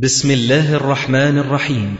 بسم الله الرحمن الرحيم.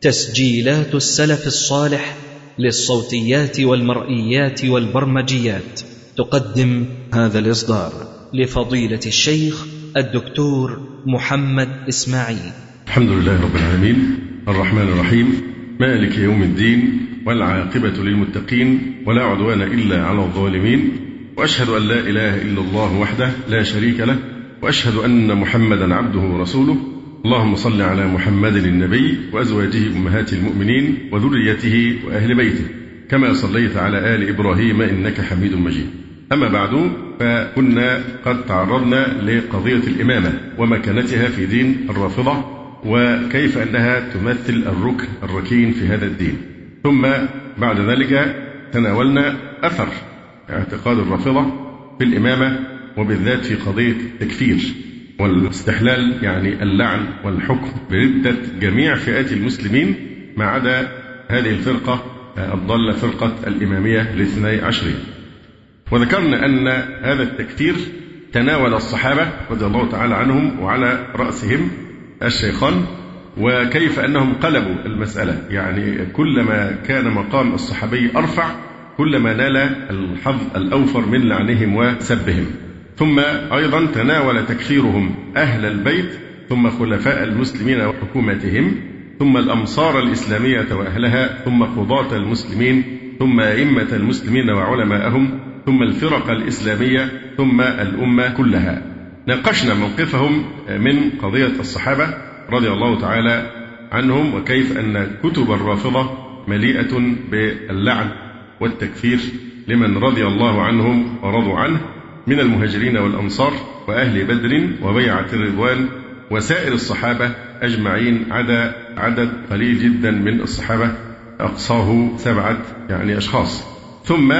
تسجيلات السلف الصالح للصوتيات والمرئيات والبرمجيات. تقدم هذا الإصدار لفضيلة الشيخ الدكتور محمد إسماعيل. الحمد لله رب العالمين. الرحمن الرحيم. مالك يوم الدين والعاقبة للمتقين ولا عدوان إلا على الظالمين. وأشهد أن لا إله إلا الله وحده لا شريك له. وأشهد أن محمدا عبده ورسوله. اللهم صل على محمد النبي وأزواجه أمهات المؤمنين وذريته وأهل بيته كما صليت على آل إبراهيم إنك حميد مجيد. أما بعد فكنا قد تعرضنا لقضية الإمامة ومكانتها في دين الرافضة وكيف أنها تمثل الركن الركين في هذا الدين. ثم بعد ذلك تناولنا أثر اعتقاد الرافضة في الإمامة وبالذات في قضية التكفير والاستحلال يعني اللعن والحكم بردة جميع فئات المسلمين ما عدا هذه الفرقة الضالة فرقة الإمامية الاثني عشرية وذكرنا أن هذا التكفير تناول الصحابة رضي الله تعالى عنهم وعلى رأسهم الشيخان وكيف أنهم قلبوا المسألة. يعني كلما كان مقام الصحابي أرفع كلما نال الحظ الأوفر من لعنهم وسبهم. ثم أيضا تناول تكفيرهم أهل البيت ثم خلفاء المسلمين وحكومتهم ثم الأمصار الإسلامية وأهلها ثم قضاة المسلمين ثم أئمة المسلمين وعلماءهم ثم الفرق الإسلامية ثم الأمة كلها. ناقشنا موقفهم من قضية الصحابة رضي الله تعالى عنهم وكيف أن كتب الرافضة مليئة باللعن والتكفير لمن رضي الله عنهم ورضوا عنه. من المهاجرين والأنصار وأهل بدر وبيعة الرضوان وسائر الصحابة أجمعين عدا عدد قليل جدا من الصحابة أقصاه سبعة يعني أشخاص. ثم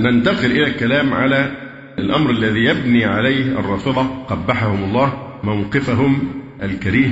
ننتقل إلى الكلام على الأمر الذي يبني عليه الرافضة قبحهم الله موقفهم الكريه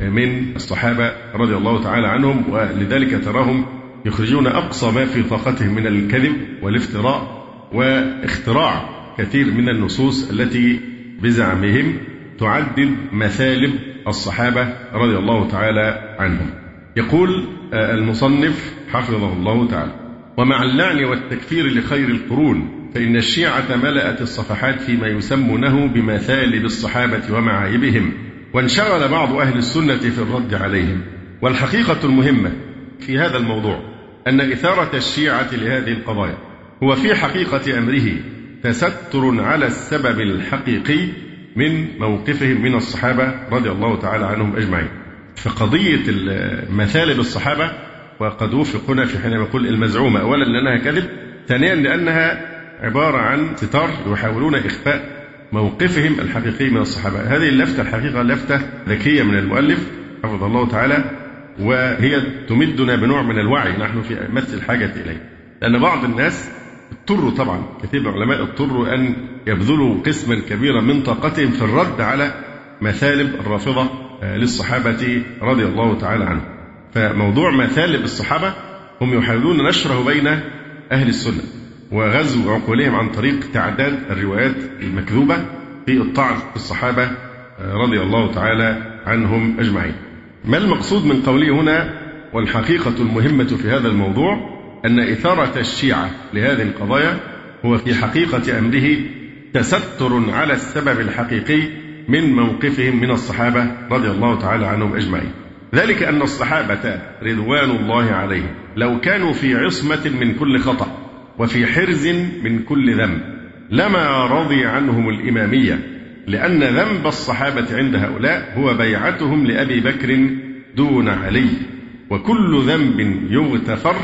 من الصحابة رضي الله تعالى عنهم ولذلك تراهم يخرجون أقصى ما في طاقتهم من الكذب والافتراء واختراع. كثير من النصوص التي بزعمهم تعدد مثالب الصحابة رضي الله تعالى عنهم. يقول المصنف حفظه الله تعالى ومع اللعن والتكفير لخير القرون فإن الشيعة ملأت الصفحات فيما يسمونه بمثالب الصحابة ومعايبهم وانشغل بعض أهل السنة في الرد عليهم. والحقيقة المهمة في هذا الموضوع أن إثارة الشيعة لهذه القضايا هو في حقيقة أمره تستر على السبب الحقيقي من موقفهم من الصحابة رضي الله تعالى عنهم أجمعين. فقضية مثالب الصحابة وقد وفق هنا في حين يقول المزعومة أولا لأنها كذب ثانيا لأنها عبارة عن ستار يحاولون إخفاء موقفهم الحقيقي من الصحابة. هذه اللفتة الحقيقة لفتة ذكية من المؤلف حفظه الله تعالى وهي تمدنا بنوع من الوعي نحن في أمس الحاجة إليه. لأن بعض الناس اضطروا طبعا كثير من العلماء اضطروا أن يبذلوا قسما كبيرا من طاقتهم في الرد على مثالب الرافضة آه، للصحابة رضي الله تعالى عنهم. فموضوع مثالب الصحابة هم يحاولون نشره بين أهل السنة وغزو عقولهم عن طريق تعداد الروايات المكذوبة في الطعن في الصحابة آه، رضي الله تعالى عنهم أجمعين. ما المقصود من قوله هنا والحقيقة المهمة في هذا الموضوع؟ أن إثارة الشيعة لهذه القضايا هو في حقيقة أمره تستر على السبب الحقيقي من موقفهم من الصحابة رضي الله تعالى عنهم أجمعين. ذلك أن الصحابة رضوان الله عليهم لو كانوا في عصمة من كل خطأ وفي حرز من كل ذنب لما رضي عنهم الإمامية لأن ذنب الصحابة عند هؤلاء هو بيعتهم لأبي بكر دون علي وكل ذنب يغتفر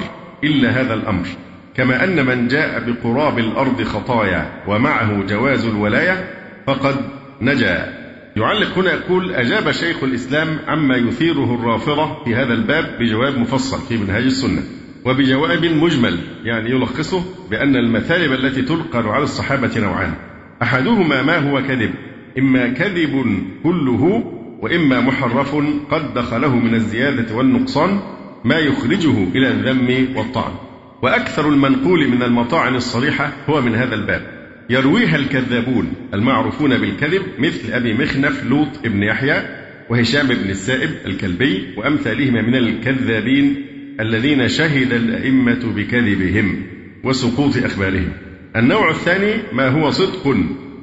إلا هذا الأمر كما أن من جاء بقراب الأرض خطايا ومعه جواز الولاية فقد نجا. يعلق هنا يقول أجاب شيخ الإسلام عما يثيره الرافضة في هذا الباب بجواب مفصل في منهاج السنة وبجواب مجمل يعني يلخصه بأن المثالب التي تلقى على الصحابة نوعان أحدهما ما هو كذب إما كذب كله وإما محرف قد دخله من الزيادة والنقصان ما يخرجه إلى الذم والطعن. وأكثر المنقول من المطاعن الصريحة هو من هذا الباب. يرويها الكذابون المعروفون بالكذب مثل أبي مخنف لوط ابن يحيى وهشام بن السائب الكلبي وأمثالهما من الكذابين الذين شهد الأئمة بكذبهم وسقوط أخبارهم. النوع الثاني ما هو صدق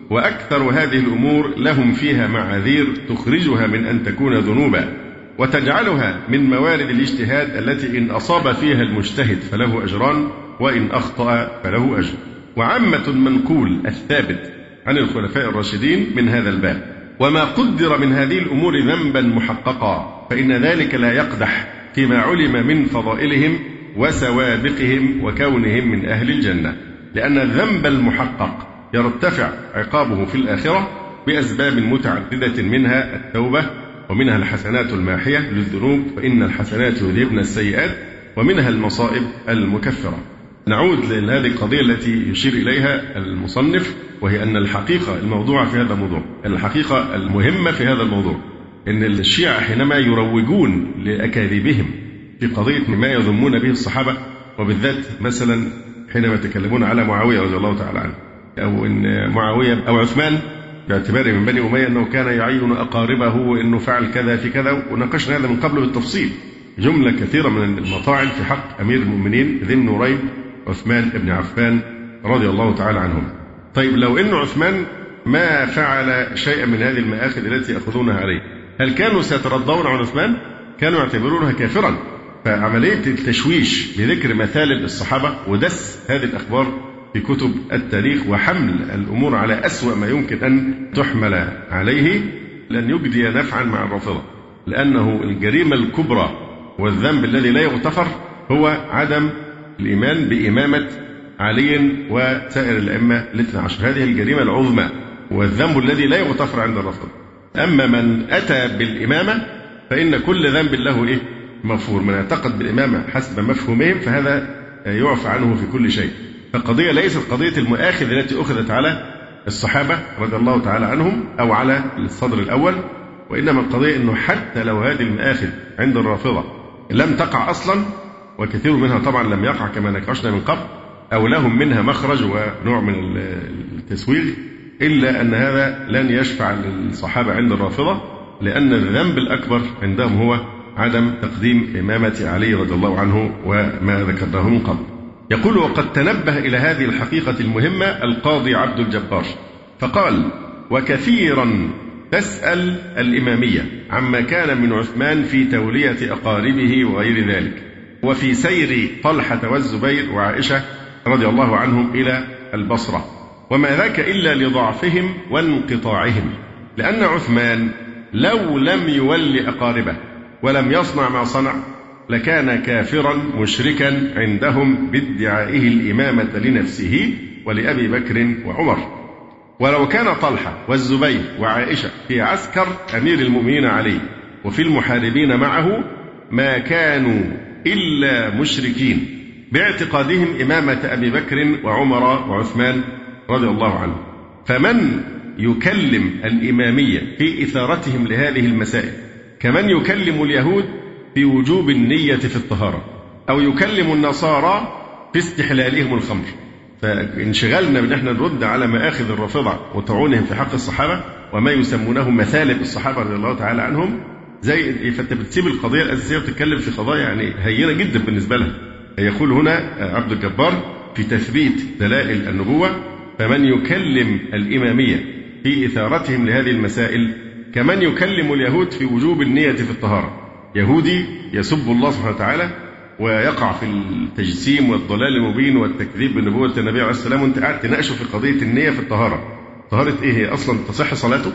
وأكثر هذه الأمور لهم فيها معاذير تخرجها من أن تكون ذنوبا. وتجعلها من موارد الاجتهاد التي إن أصاب فيها المجتهد فله أجران وإن أخطأ فله أجر. وعامة المنقول الثابت عن الخلفاء الراشدين من هذا الباب. وما قدر من هذه الأمور ذنبا محققا فإن ذلك لا يقدح فيما علم من فضائلهم وسوابقهم وكونهم من أهل الجنة. لأن الذنب المحقق يرتفع عقابه في الآخرة بأسباب متعددة منها التوبة ومنها الحسنات الماحية للذنوب فإن الحسنات يذهبن السيئات ومنها المصائب المكفرة. نعود لهذه القضية التي يشير إليها المصنف وهي أن الحقيقة الموضوعة في هذا الموضوع الحقيقة المهمة في هذا الموضوع أن الشيعة حينما يروجون لأكاذيبهم في قضية ما يذمون به الصحابة وبالذات مثلا حينما يتكلمون على معاوية رضي الله تعالى عنه أو أن معاوية أو عثمان باعتباره من بني أمية أنه كان يعين أقاربه وأنه فعل كذا في كذا وناقشنا هذا من قبل بالتفصيل. جملة كثيرة من المطاعن في حق أمير المؤمنين ذي النورين عثمان بن عفان رضي الله تعالى عنهم. طيب لو أن عثمان ما فعل شيئا من هذه المآخذ التي يأخذونها عليه هل كانوا سيترضون عن عثمان؟ كانوا يعتبرونها كافرا. فعملية التشويش بذكر مثالب الصحابة ودس هذه الأخبار في كتب التاريخ وحمل الأمور على أسوأ ما يمكن أن تحمل عليه لن يجدي نفعا مع الرافضة. لأنه الجريمة الكبرى والذنب الذي لا يغتفر هو عدم الإيمان بإمامة علي وسائر الأئمة الاثنى عشر. هذه الجريمة العظمى والذنب الذي لا يغتفر عند الرافضة. أما من أتى بالإمامة فإن كل ذنب له إيه؟ مغفور. من اعتقد بالإمامة حسب مفهومهم فهذا يعفى عنه في كل شيء. فالقضية ليست قضية المؤاخذ التي أخذت على الصحابة رضي الله تعالى عنهم أو على الصدر الأول وإنما القضية أنه حتى لو هذه المآخذ عند الرافضة لم تقع أصلا وكثير منها طبعا لم يقع كما ناقشنا من قبل أو لهم منها مخرج ونوع من التسويغ إلا أن هذا لن يشفع للصحابة عند الرافضة لأن الذنب الأكبر عندهم هو عدم تقديم إمامة علي رضي الله عنه وما ذكرناه من قبل. يقول وقد تنبه إلى هذه الحقيقة المهمة القاضي عبد الجبار فقال وكثيرا تسأل الإمامية عما كان من عثمان في تولية أقاربه وغير ذلك وفي سير طلحة والزبير وعائشة رضي الله عنهم إلى البصرة وما ذاك إلا لضعفهم وانقطاعهم لأن عثمان لو لم يول أقاربه ولم يصنع ما صنع لكان كافرا مشركا عندهم بادعائه الإمامة لنفسه ولأبي بكر وعمر. ولو كان طلحة والزبير وعائشة في عسكر أمير المؤمنين عليه وفي المحاربين معه ما كانوا إلا مشركين باعتقادهم إمامة أبي بكر وعمر وعثمان رضي الله عنهم فمن يكلم الإمامية في إثارتهم لهذه المسائل؟ كمن يكلم اليهود في وجوب النية في الطهارة أو يكلم النصارى في استحلالهم الخمر. فانشغالنا بأن إحنا نرد على مآخذ الرافضة وطعونهم في حق الصحابة وما يسمونه مثالب الصحابة رضي الله تعالى عنهم. زي فانت بتسيب القضية الأساسية وتتكلم في قضايا يعني هينة جدا بالنسبة لها. يقول هنا عبد الجبار في تثبيت دلائل النبوة فمن يكلم الإمامية في إثارتهم لهذه المسائل كمن يكلم اليهود في وجوب النية في الطهارة. يهودي يسب الله سبحانه وتعالى ويقع في التجسيم والضلال المبين والتكذيب بنبوة النبي عليه السلام وانت قاعد تناقشه في قضية النية في الطهارة. طهارة إيه هي؟ أصلا تصح صلاته؟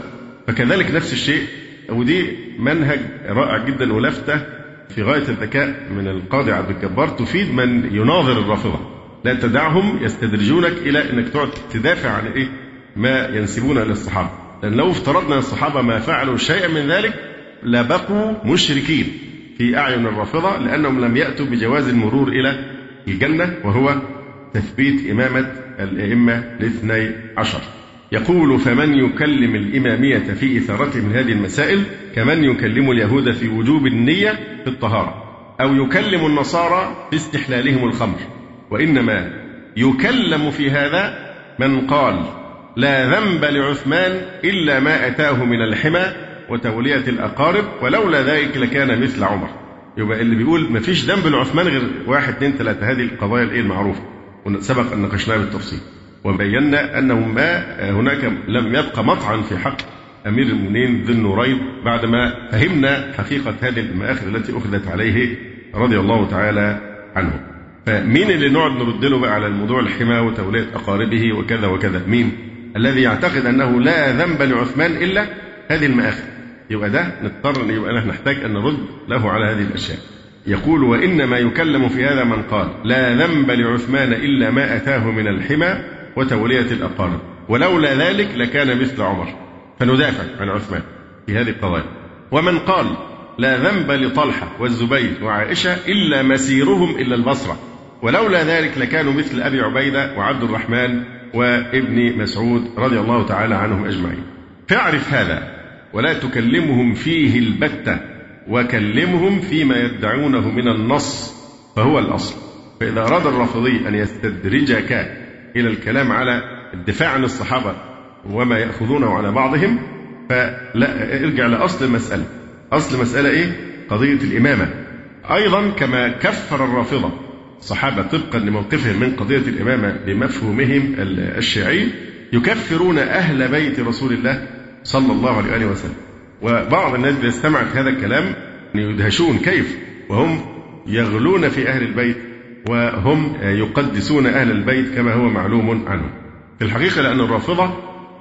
فكذلك نفس الشيء. ودي منهج رائع جدا ولفتة في غاية الذكاء من القاضي عبد الجبار. تفيد من يناظر الرافضة. لا تدعهم يستدرجونك إلى أنك تقعد تدافع عن إيه؟ ما ينسبون إلى الصحابة. لأن لو افترضنا الصحابة ما فعلوا شيئا من ذلك لبقوا مشركين في أعين الرافضة لأنهم لم يأتوا بجواز المرور إلى الجنة وهو تثبيت إمامة الأئمة الاثني عشر. يقول فمن يكلم الإمامية في إثارته من هذه المسائل كمن يكلم اليهود في وجوب النية في الطهارة أو يكلم النصارى في استحلالهم الخمر. وإنما يكلم في هذا من قال لا ذنب لعثمان إلا ما أتاه من الحمى وتولية الأقارب ولولا ذلك لكان مثل عمر. يبقى اللي بيقول ما فيش ذنب لعثمان غير واحد اثنين ثلاثة هذه القضايا الإيه المعروفة؟ سبق أن ناقشناها بالتفصيل. وبينا أنه ما هناك لم يبقى مطعن في حق أمير المؤمنين ذي النورين بعدما فهمنا حقيقة هذه المآخذ التي أخذت عليه رضي الله تعالى عنه. فمين اللي نقعد نرد له بقى على الموضوع الحمى وتولية أقاربه وكذا وكذا؟ مين؟ الذي يعتقد أنه لا ذنب لعثمان إلا هذه المآخذ. يبقى ده نضطر يبقى نحتاج أن نرد له على هذه الأشياء. يقول وإنما يكلم في هذا من قال لا ذنب لعثمان إلا ما أتاه من الحمى وتولية الأقارب ولولا ذلك لكان مثل عمر. فندافع عن عثمان في هذه القضايا. ومن قال لا ذنب لطلحة والزبير وعائشة إلا مسيرهم إلى البصرة ولولا ذلك لكانوا مثل أبي عبيدة وعبد الرحمن وابن مسعود رضي الله تعالى عنهم أجمعين. فاعرف هذا. ولا تكلمهم فيه البتة وكلمهم فيما يدعونه من النص فهو الأصل. فإذا أراد الرافضي أن يستدرجك إلى الكلام على الدفاع عن الصحابة وما يأخذونه على بعضهم فلا ارجع لأصل المسألة. أصل المسألة إيه؟ قضية الإمامة. أيضا كما كفر الرافضة الصحابة طبقا لموقفهم من قضية الإمامة بمفهومهم الشيعي يكفرون أهل بيت رسول الله صلى الله عليه وآله وسلم. وبعض الناس بيستمع هذا الكلام يدهشون كيف؟ وهم يغلون في أهل البيت وهم يقدسون أهل البيت كما هو معلوم عنهم. في الحقيقة لأن الرافضة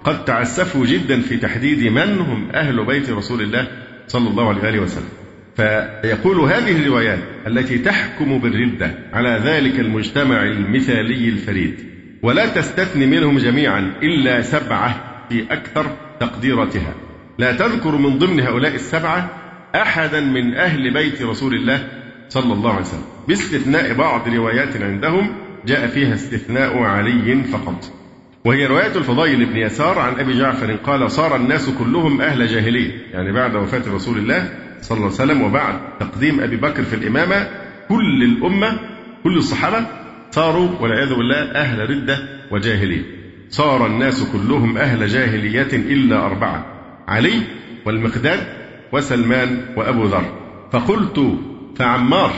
قد تعسفوا جدا في تحديد من هم أهل بيت رسول الله صلى الله عليه وآله وسلم. فيقول هذه الروايات التي تحكم بالردة على ذلك المجتمع المثالي الفريد. ولا تستثني منهم جميعا إلا سبعة في أكثر تقديراتها. لا تذكر من ضمن هؤلاء السبعة أحدا من أهل بيت رسول الله صلى الله عليه وسلم. باستثناء بعض روايات عندهم جاء فيها استثناء علي فقط. وهي رواية الفضيل بن يسار عن أبي جعفر قال صار الناس كلهم أهل جاهلية. يعني بعد وفاة رسول الله صلى الله عليه وسلم وبعد تقديم أبي بكر في الإمامة كل الأمة كل الصحابة صاروا والعياذ بالله أهل ردة وجاهلية. صار الناس كلهم أهل جاهلية إلا أربعة علي والمقداد وسلمان وأبو ذر. فقلت فعمار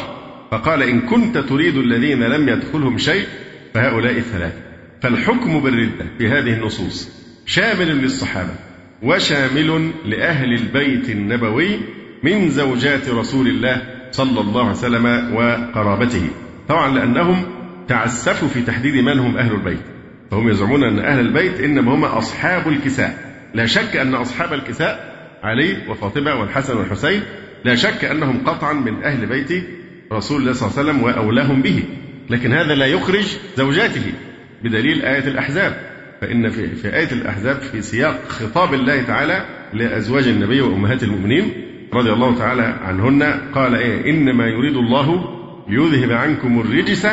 فقال إن كنت تريد الذين لم يدخلهم شيء فهؤلاء الثلاثة. فالحكم بالردة في هذه النصوص شامل للصحابة وشامل لأهل البيت النبوي من زوجات رسول الله صلى الله عليه وسلم وقرابته. طبعا لأنهم تعسفوا في تحديد من هم أهل البيت. فهم يزعمون أن أهل البيت إنما هم أصحاب الكساء. لا شك أن أصحاب الكساء علي وفاطمة والحسن والحسين. لا شك أنهم قطعا من أهل بيت رسول الله صلى الله عليه وسلم وأولاهم به. لكن هذا لا يخرج زوجاته بدليل آية الأحزاب. فإن في, في آية الأحزاب في سياق خطاب الله تعالى لأزواج النبي وأمهات المؤمنين رضي الله تعالى عنهن قال إيه؟ إنما يريد الله ليذهب عنكم الرجس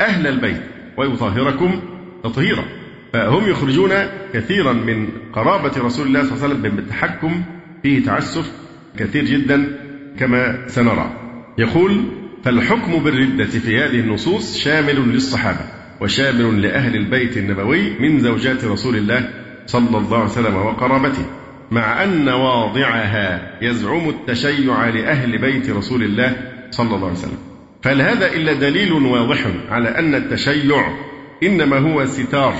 أهل البيت ويطهركم تطهيرا. فهم يخرجون كثيرا من قرابة رسول الله صلى الله عليه وسلم بالتحكم فيه تعسف كثير جدا كما سنرى. يقول فالحكم بالردة في هذه النصوص شامل للصحابة وشامل لأهل البيت النبوي من زوجات رسول الله صلى الله عليه وسلم وقرابته مع أن واضعها يزعم التشيع لأهل بيت رسول الله صلى الله عليه وسلم. فهل هذا إلا دليل واضح على أن التشيع إنما هو ستار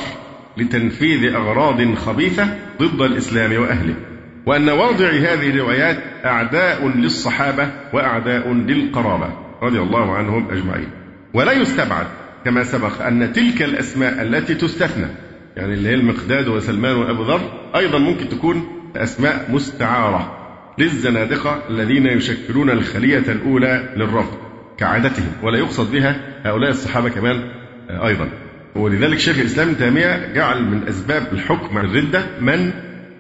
لتنفيذ أغراض خبيثة ضد الإسلام وأهله وأن واضع هذه الروايات أعداء للصحابة وأعداء للقرابة رضي الله عنهم أجمعين. ولا يستبعد كما سبق أن تلك الأسماء التي تستثنى يعني اللي هي المقداد وسلمان وأبو ذر أيضا ممكن تكون أسماء مستعارة للزنادقة الذين يشكلون الخلية الأولى للرفض كعادتهم ولا يقصد بها هؤلاء الصحابة كمان أيضا. ولذلك شيخ الإسلام ابن تيمية جعل من أسباب الحكم الردة من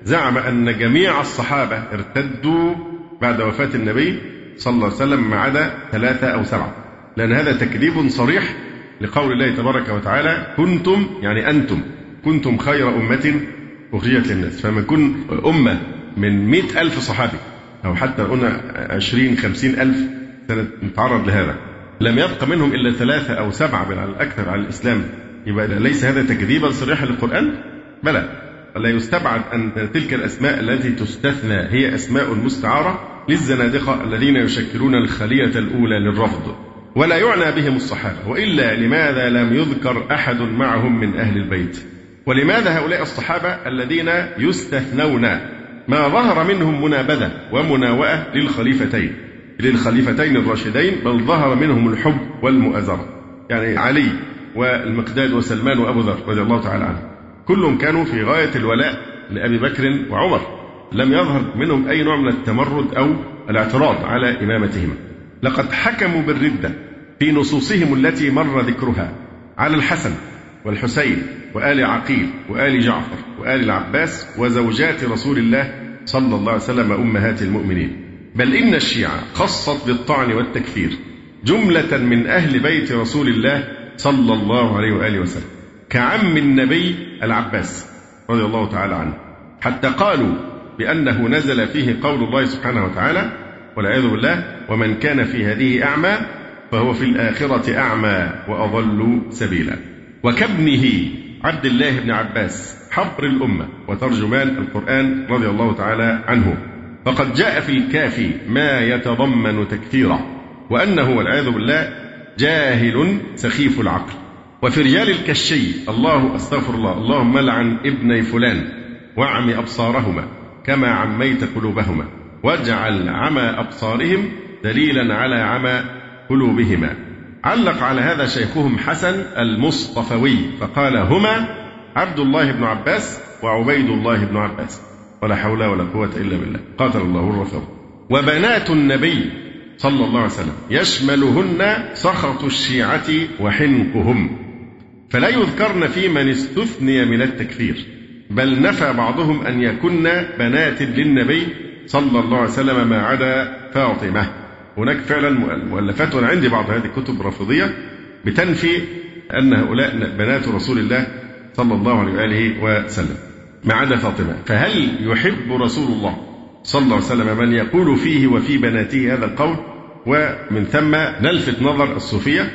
زعم أن جميع الصحابة ارتدوا بعد وفاة النبي صلى الله عليه وسلم ما عدا ثلاثة أو سبعة. لأن هذا تكذيب صريح لقول الله تبارك وتعالى كنتم يعني أنتم. كنتم خير أمة أخرجت للناس. فما كن أمة من مئة ألف صحابي أو حتى قلنا عشرين خمسين ألف سنتعرض لهذا. لم يبق منهم إلا ثلاثة أو سبعة على الأكثر على الإسلام. يبقى ليس هذا تكذيبا صريحا للقرآن؟ بلى. لا يستبعد أن تلك الأسماء التي تستثنى هي أسماء مستعارة للزنادقة الذين يشكلون الخلية الأولى للرفض ولا يعنى بهم الصحابة وإلا لماذا لم يذكر أحد معهم من أهل البيت؟ ولماذا هؤلاء الصحابة الذين يستثنون ما ظهر منهم منابذة ومناوئة للخليفتين؟ للخليفتين الراشدين بل ظهر منهم الحب والمؤازرة. يعني علي والمقداد وسلمان وأبو ذر رضي الله تعالى عنهم كلهم كانوا في غاية الولاء لأبي بكر وعمر. لم يظهر منهم أي نوع من التمرد أو الاعتراض على إمامتهما. لقد حكموا بالردة في نصوصهم التي مر ذكرها على الحسن والحسين وآل عقيل وآل جعفر وآل العباس وزوجات رسول الله صلى الله عليه وسلم أمهات المؤمنين. بل إن الشيعة خصت بالطعن والتكفير جملة من أهل بيت رسول الله صلى الله عليه وآله وسلم كعم النبي العباس رضي الله تعالى عنه حتى قالوا بأنه نزل فيه قول الله سبحانه وتعالى والعياذ بالله ومن كان في هذه أعمى فهو في الآخرة أعمى وأضل سبيلا. وكابنه عبد الله بن عباس حبر الأمة وترجمان القرآن رضي الله تعالى عنه. فقد جاء في الكافي ما يتضمن تكثيرا وأنه والعياذ بالله جاهل سخيف العقل. وفي رجال الكشي الله أستغفر الله اللهم لعن ابني فلان وعم أبصارهما كما عميت قلوبهما واجعل عمى أبصارهم دليلا على عمى قلوبهما. علق على هذا شيخهم حسن المصطفوي فقال هما عبد الله بن عباس وعبيد الله بن عباس. ولا حول ولا قوة إلا بالله. قاتل الله الرسول. وبنات النبي صلى الله عليه وسلم. يشملهن سخط الشيعة وحنقهم فلا يذكرن في من استثني من التكفير. بل نفى بعضهم أن يكن بنات للنبي صلى الله عليه وسلم ما عدا فاطمة. هناك فعلا مؤلفات وأنا عندي بعض هذه الكتب الرافضية بتنفي أن هؤلاء بنات رسول الله صلى الله عليه وآله وسلم. ما عدا فاطمة. فهل يحب رسول الله صلى الله عليه وسلم من يقول فيه وفي بناته هذا القول ومن ثم نلفت نظر الصوفية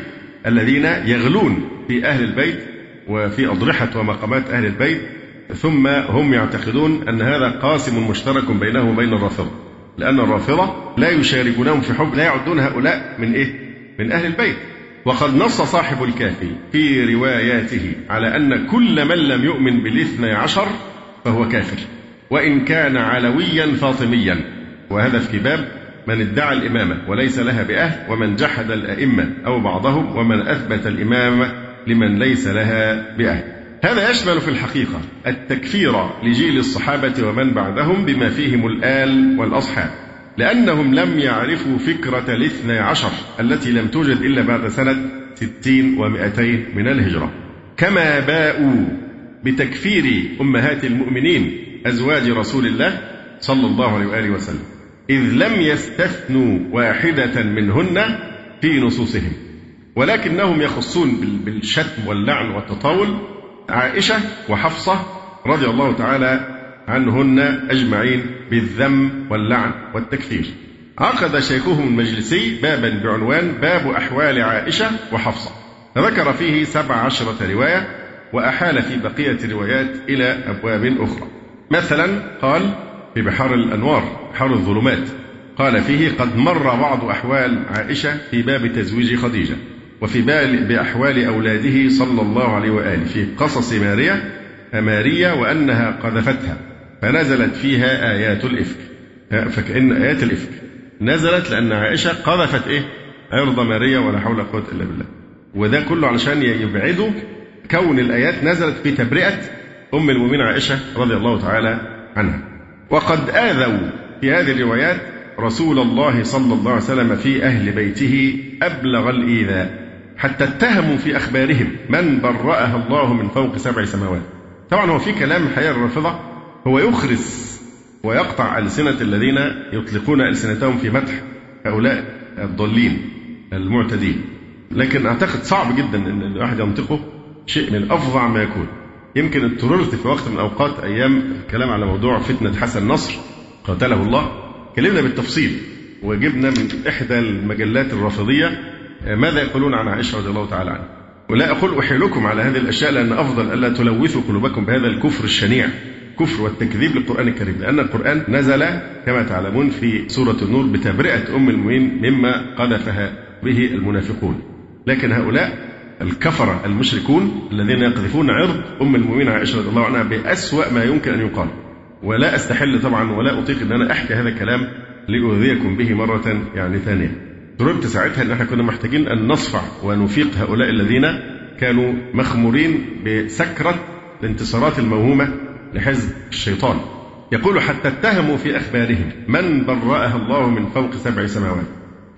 الذين يغلون في أهل البيت وفي أضرحة ومقامات أهل البيت ثم هم يعتقدون أن هذا قاسم مشترك بينهم وبين الرافضة لأن الرافضة لا يشاركونهم في حب لا يعدون هؤلاء من إيه؟ من أهل البيت وقد نص صاحب الكافي في رواياته على أن كل من لم يؤمن بالاثني عشر فهو كافر وإن كان علويا فاطميا. وهذا في باب من ادعى الإمامة وليس لها بأهل ومن جحد الأئمة أو بعضهم ومن أثبت الإمامة لمن ليس لها بأهل. هذا يشمل في الحقيقة التكفير لجيل الصحابة ومن بعدهم بما فيهم الآل والأصحاب. لأنهم لم يعرفوا فكرة الاثنى عشر التي لم توجد إلا بعد سنة ستين ومائتين من الهجرة. كما باءوا بتكفير أمهات المؤمنين أزواج رسول الله صلى الله عليه وآله وسلم. إذ لم يستثنوا واحدة منهن في نصوصهم. ولكنهم يخصون بالشتم واللعن والتطاول. عائشة وحفصة رضي الله تعالى عنهن أجمعين بالذم واللعن والتكفير. عقد شيخهم المجلسي بابا بعنوان باب أحوال عائشة وحفصة. فذكر فيه سبع عشرة رواية وأحال في بقية الروايات إلى أبواب أخرى. مثلا قال في بحار الأنوار بحار الظلمات قال فيه قد مر بعض أحوال عائشة في باب تزويج خديجة وفي بال بأحوال أولاده صلى الله عليه وآله في قصص ماريا ماريا وأنها قذفتها فنزلت فيها آيات الإفك. فكأن آيات الإفك نزلت لأن عائشة قذفت إيه؟ عرض ماريا ولا حول ولا قوة إلا بالله. وده كله علشان يبعدوا كون الآيات نزلت في تبرئة أم المؤمنين عائشة رضي الله تعالى عنها. وقد آذوا في هذه الروايات رسول الله صلى الله عليه وسلم في أهل بيته أبلغ الإيذاء حتى اتهموا في أخبارهم من برأها الله من فوق سبع سماوات. طبعا هو في كلام حياة الرافضة هو يخرس ويقطع ألسنة الذين يطلقون ألسنتهم في مدح هؤلاء الضالين المعتدين. لكن أعتقد صعب جدا أن الواحد ينطقه شيء من أفظع ما يكون. يمكن اضطررت في وقت من الأوقات أيام الكلام على موضوع فتنة حسن نصر قاتله الله. كلمنا بالتفصيل وجبنا من إحدى المجلات الرافضية ماذا يقولون عن عائشة رضي الله تعالى عنها؟ ولا أقول أحيلكم على هذه الأشياء لأن أفضل ألا تلوثوا قلوبكم بهذا الكفر الشنيع الكفر والتكذيب للقرآن الكريم لأن القرآن نزل كما تعلمون في سورة النور بتبرئة أم المؤمنين مما قذفها به المنافقون. لكن هؤلاء الكفرة المشركون الذين يقذفون عرض أم المؤمنين عائشة رضي الله عنها بأسوأ ما يمكن أن يقال. ولا أستحل طبعا ولا أطيق أن أنا أحكي هذا الكلام لأؤذيكم به مرة يعني ثانية. ضربت ساعتها أن إحنا كنا محتاجين أن نصفع ونفيق هؤلاء الذين كانوا مخمورين بسكرة الانتصارات الموهومة لحزب الشيطان. يقول حتى اتهموا في أخبارهم من برأها الله من فوق سبع سماوات.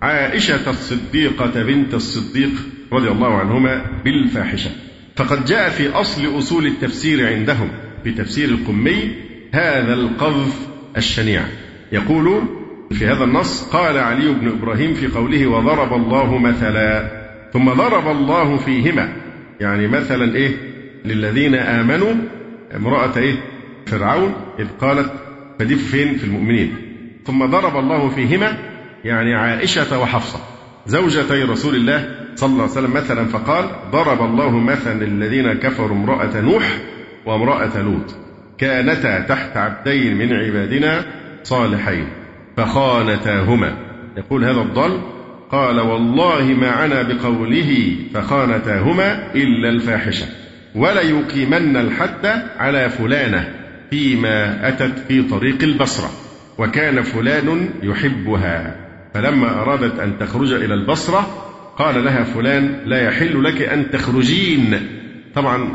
عائشة الصديقة بنت الصديق رضي الله عنهما بالفاحشة. فقد جاء في أصل أصول التفسير عندهم في تفسير القمي هذا القذف الشنيع. يقول في هذا النص قال علي بن إبراهيم في قوله وضرب الله مثلا. ثم ضرب الله فيهما. يعني مثلا إيه؟ للذين آمنوا امرأة إيه؟ فرعون إذ قالت فدي فين؟ في المؤمنين. ثم ضرب الله فيهما يعني عائشة وحفصة. زوجتي رسول الله صلى الله عليه وسلم مثلا فقال ضرب الله مثلا للذين كفروا امرأة نوح وامرأة لوط كانتا تحت عبدين من عبادنا صالحين فخانتاهما. يقول هذا الضال قال والله ما عنا بقوله فخانتاهما إلا الفاحشة ولا يقيمن الحد على فلانة فيما أتت في طريق البصرة وكان فلان يحبها. فلما أرادت أن تخرج إلى البصرة قال لها فلان لا يحل لك أن تخرجين. طبعا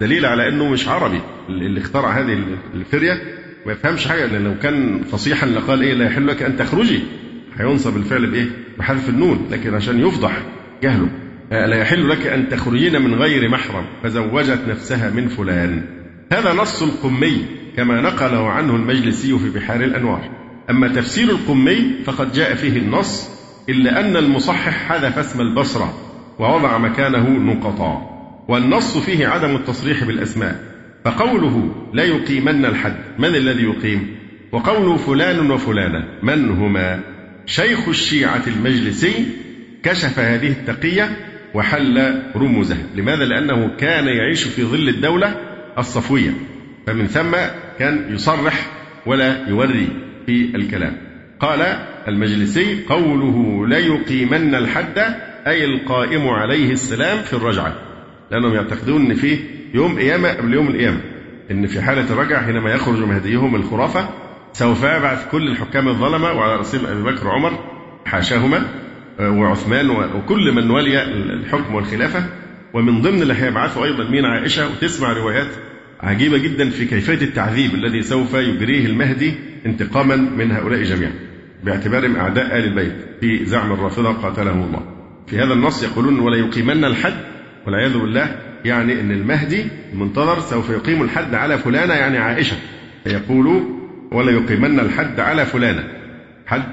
دليل على أنه مش عربي اللي اخترع هذه الفرية ما يفهمش حاجة لأن لو كان فصيحا لقال إيه لا يحل لك أن تخرجي. هينصب الفعل بإيه؟ بحذف النون لكن عشان يفضح جهله. لا يحل لك أن تخرجين من غير محرم فزوجت نفسها من فلان. هذا نص القمي كما نقله عنه المجلسي في بحار الأنوار. أما تفسير القمي فقد جاء فيه النص إلا أن المصحح حذف اسم البصرة ووضع مكانه نقطا والنص فيه عدم التصريح بالأسماء فقوله لا يقيمن الحد من الذي يقيم؟ وقوله فلان وفلانة من هما؟ شيخ الشيعة المجلسي كشف هذه التقية وحل رموزها لماذا؟ لأنه كان يعيش في ظل الدولة الصفوية فمن ثم كان يصرح ولا يوري. في الكلام. قال المجلسي قوله ليقيمن الحد أي القائم عليه السلام في الرجعة. لأنهم يعتقدون أن في يوم قيامة قبل يوم القيامة. أن في حالة الرجعة حينما يخرج مهديهم الخرافة سوف يبعث كل الحكام الظلمة وعلى رأسهم أبي بكر وعمر حاشاهما وعثمان وكل من ولي الحكم والخلافة. ومن ضمن اللي هيبعثوا أيضا مين عائشة وتسمع روايات عجيبة جدا في كيفية التعذيب الذي سوف يجريه المهدي انتقاما من هؤلاء جميعا باعتبارهم أعداء آل البيت في زعم الرافضة قاتلهم الله. في هذا النص يقولون ولا يقيمن الحد والعياذ بالله يعني أن المهدي المنتظر سوف يقيم الحد على فلانة يعني عائشة. فيقول ولا يقيمن الحد على فلانة. حد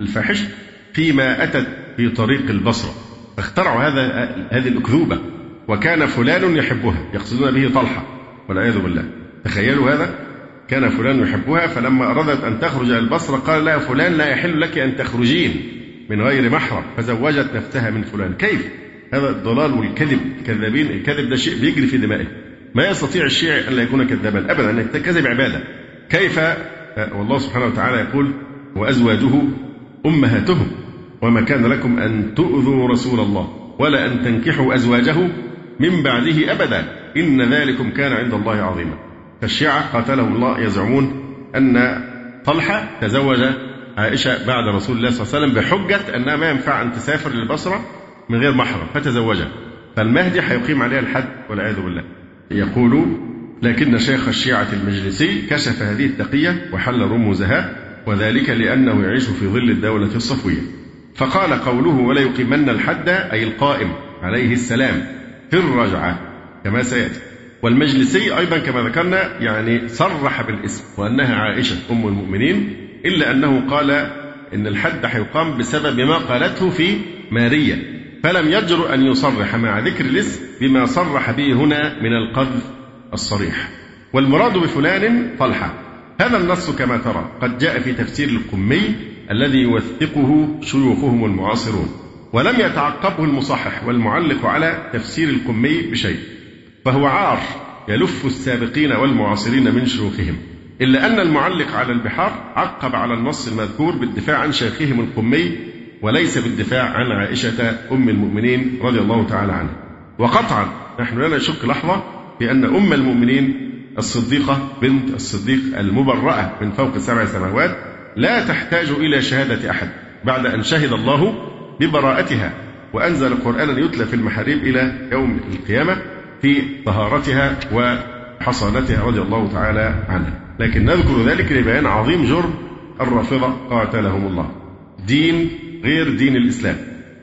الفاحشة فيما أتت في طريق البصرة. فاخترعوا هذا هذه الأكذوبة وكان فلان يحبها يقصدون به طلحة. والعياذ بالله. تخيلوا هذا؟ كان فلان يحبها فلما أرادت أن تخرج إلى البصرة قال لها فلان لا يحل لك أن تخرجين من غير محرم. فزوجت نفسها من فلان. كيف؟ هذا الضلال والكذب. كذابين الكذب ده شيء بيجري في دمائه. ما يستطيع الشيعي أن لا يكون كذابا أبدا أن الكذب عبادة. كيف؟ والله سبحانه وتعالى يقول وأزواجه أمهاتهم. وما كان لكم أن تؤذوا رسول الله ولا أن تنكحوا أزواجه من بعده أبدا. إن ذلكم كان عند الله عظيما. فالشيعة قاتلهم الله يزعمون أن طلحة تزوج عائشة بعد رسول الله صلى الله عليه وسلم بحجة أنها ما ينفع أن تسافر للبصرة من غير محرم فتزوجها. فالمهدي هيقيم عليها الحد والعياذ بالله. يقول لكن شيخ الشيعة المجلسي كشف هذه التقية وحل رموزها وذلك لأنه يعيش في ظل الدولة الصفوية. فقال قوله ولا يقيمن الحد أي القائم عليه السلام. في الرجعة كما سيأتي. والمجلسي أيضا كما ذكرنا يعني صرح بالاسم وأنها عائشة أم المؤمنين إلا أنه قال إن الحد حيقام بسبب ما قالته في ماريا. فلم يجرؤ أن يصرح مع ذكر الاسم بما صرح به هنا من القذف الصريح. والمراد بفلان طلحة. هذا النص كما ترى قد جاء في تفسير القمي الذي يوثقه شيوخهم المعاصرون. ولم يتعقبه المصحح والمعلق على تفسير القمي بشيء فهو عار يلف السابقين والمعاصرين من شيوخهم إلا أن المعلق على البحار عقب على النص المذكور بالدفاع عن شيخهم القمي وليس بالدفاع عن عائشة أم المؤمنين رضي الله تعالى عنها. وقطعا نحن لا نشك لحظة في أن أم المؤمنين الصديقة بنت الصديق المبرأة من فوق سبع سماوات لا تحتاج إلى شهادة أحد بعد أن شهد الله ببراءتها وأنزل قرآنا يتلى في المحاريب إلى يوم القيامة في طهارتها وحصانتها رضي الله تعالى عنها. لكن نذكر ذلك لبيان عظيم جرم الرافضة قاتلهم الله. دين غير دين الإسلام.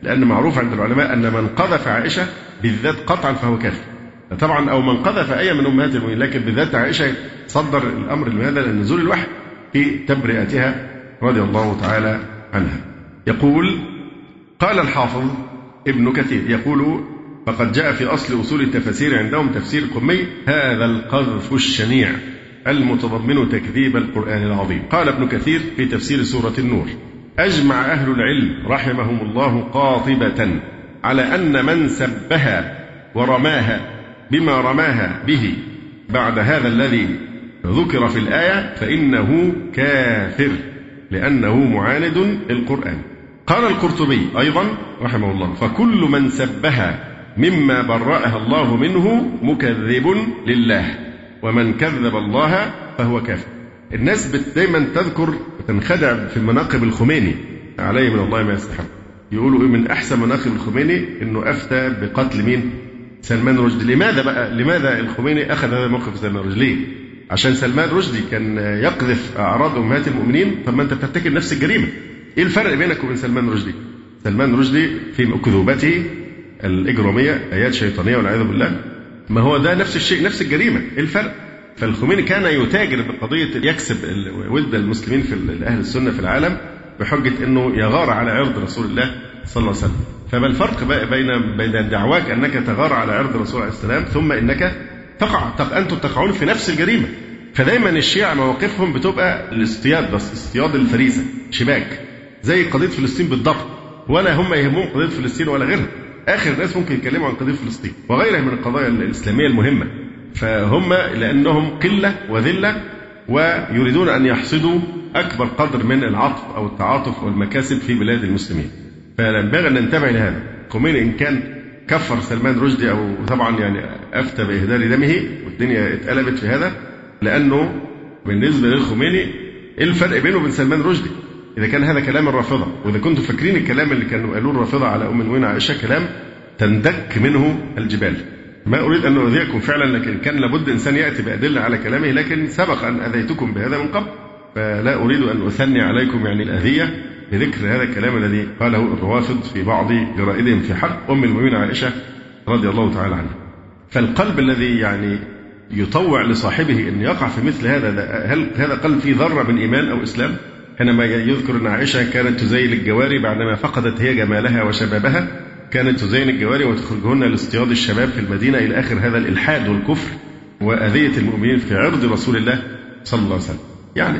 لأن معروف عند العلماء أن من قذف عائشة بالذات قطعا فهو كافر. طبعا أو من قذف أي من أمهات المؤمنين لكن بالذات عائشة صدر الأمر لماذا؟ لأن نزول الوحي في تبرئتها رضي الله تعالى عنها. يقول قال الحافظ ابن كثير يقول فقد جاء في أصل أصول التفاسير عندهم تفسير قمي هذا القذف الشنيع المتضمن تكذيب القرآن العظيم قال ابن كثير في تفسير سورة النور أجمع أهل العلم رحمهم الله قاطبة على أن من سبها ورماها بما رماها به بعد هذا الذي ذكر في الآية فإنه كافر لأنه معاند القرآن قال القرطبي أيضا رحمه الله فكل من سبها مما برأها الله منه مكذب لله ومن كذب الله فهو كافر الناس دايما تذكر تنخدع في مناقب الخميني عليه من الله ما يستحق. يقولوا إيه من أحسن مناقب الخميني إنه أفتى بقتل مين؟ سلمان رشدي. لماذا بقى؟ لماذا الخميني أخذ هذا الموقف سلمان رشدي؟ عشان سلمان رشدي كان يقذف أعراض أمهات المؤمنين طب ما أنت بترتكب نفس الجريمة. إيه الفرق بينك وبين سلمان رشدي؟ سلمان رشدي في أكذوبته الإجرامية آيات شيطانية والعياذ بالله. ما هو ده نفس الشيء نفس الجريمة. إيه الفرق؟ فالخميني كان يتاجر بقضية يكسب ولد المسلمين في أهل السنة في العالم بحجة أنه يغار على عرض رسول الله صلى الله عليه وسلم. فما الفرق بين بين دعواك أنك تغار على عرض الرسول عليه السلام ثم أنك تقع؟ أنتم تقعون في نفس الجريمة. فدايما الشيعة مواقفهم بتبقى الاصطياد بس اصطياد الفريسة شباك. زي قضية فلسطين بالضبط. ولا هم يهمهم قضية فلسطين ولا غيرها آخر ناس ممكن يتكلموا عن قضية فلسطين وغيرها من القضايا الإسلامية المهمة. فهم لأنهم قلة وذلة ويريدون أن يحصدوا أكبر قدر من العطف أو التعاطف والمكاسب في بلاد المسلمين. فينبغي أن ننتبه لهذا خميني إن كان كفر سلمان رشدي أو طبعا يعني أفتى بإهدار دمه والدنيا اتقلبت في هذا لأنه بالنسبة للخميني إيه الفرق بينه وبين سلمان رشدي؟ إذا كان هذا كلام الرافضة وإذا كنتم فاكرين الكلام اللي كانوا قالوه الرافضة على أم المؤمنين عائشة كلام تندك منه الجبال. ما أريد أن أؤذيكم فعلا لكن كان لابد إنسان يأتي بأدلة على كلامه لكن سبق أن أذيتكم بهذا من قبل. فلا أريد أن أثني عليكم يعني الأذية بذكر هذا الكلام الذي قاله الروافض في بعض جرائدهم في حق أم المؤمنين عائشة رضي الله تعالى عنها. فالقلب الذي يعني يطوع لصاحبه أن يقع في مثل هذا هل هذا قلب فيه ذرة من إيمان أو إسلام؟ حينما يذكر أن عائشة كانت تزين الجواري بعدما فقدت هي جمالها وشبابها كانت تزين الجواري وتخرجهن لاصطياد الشباب في المدينة إلى آخر هذا الإلحاد والكفر وأذية المؤمنين في عرض رسول الله صلى الله عليه وسلم. يعني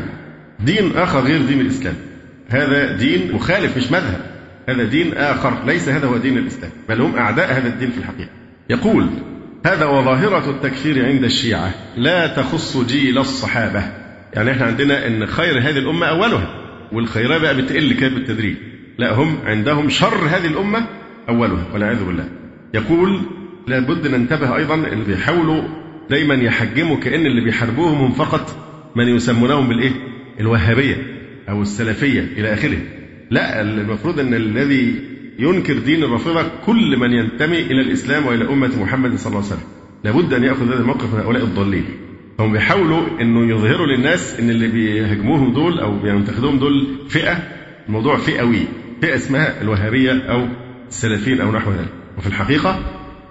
دين آخر غير دين الإسلام. هذا دين مخالف مش مذهب. هذا دين آخر ليس هذا هو دين الإسلام بل هم أعداء هذا الدين في الحقيقة. يقول هذا وظاهرة التكفير عند الشيعة لا تخص جيل الصحابة. يعني إحنا عندنا إن خير هذه الأمة أولها والخيرية بقى بتقل كده بالتدريج لا هم عندهم شر هذه الأمة أولها والعياذ بالله. يقول لابد ننتبه أيضا اللي بيحاولوا دايما يحجموا كأن اللي بيحاربوهم هم فقط من يسمونهم بالإيه؟ الوهابية أو السلفية إلى آخره. لا المفروض أن الذي ينكر دين الرافضة كل من ينتمي إلى الإسلام وإلى أمة محمد صلى الله عليه وسلم. لابد أن يأخذ هذا الموقف من هؤلاء الضالين. هم بيحاولوا أنه يظهروا للناس أن اللي بيهاجموهم دول أو بينتقدوهم دول فئة الموضوع فئوي فئة اسمها الوهابية أو السلفيين أو نحو ذلك. وفي الحقيقة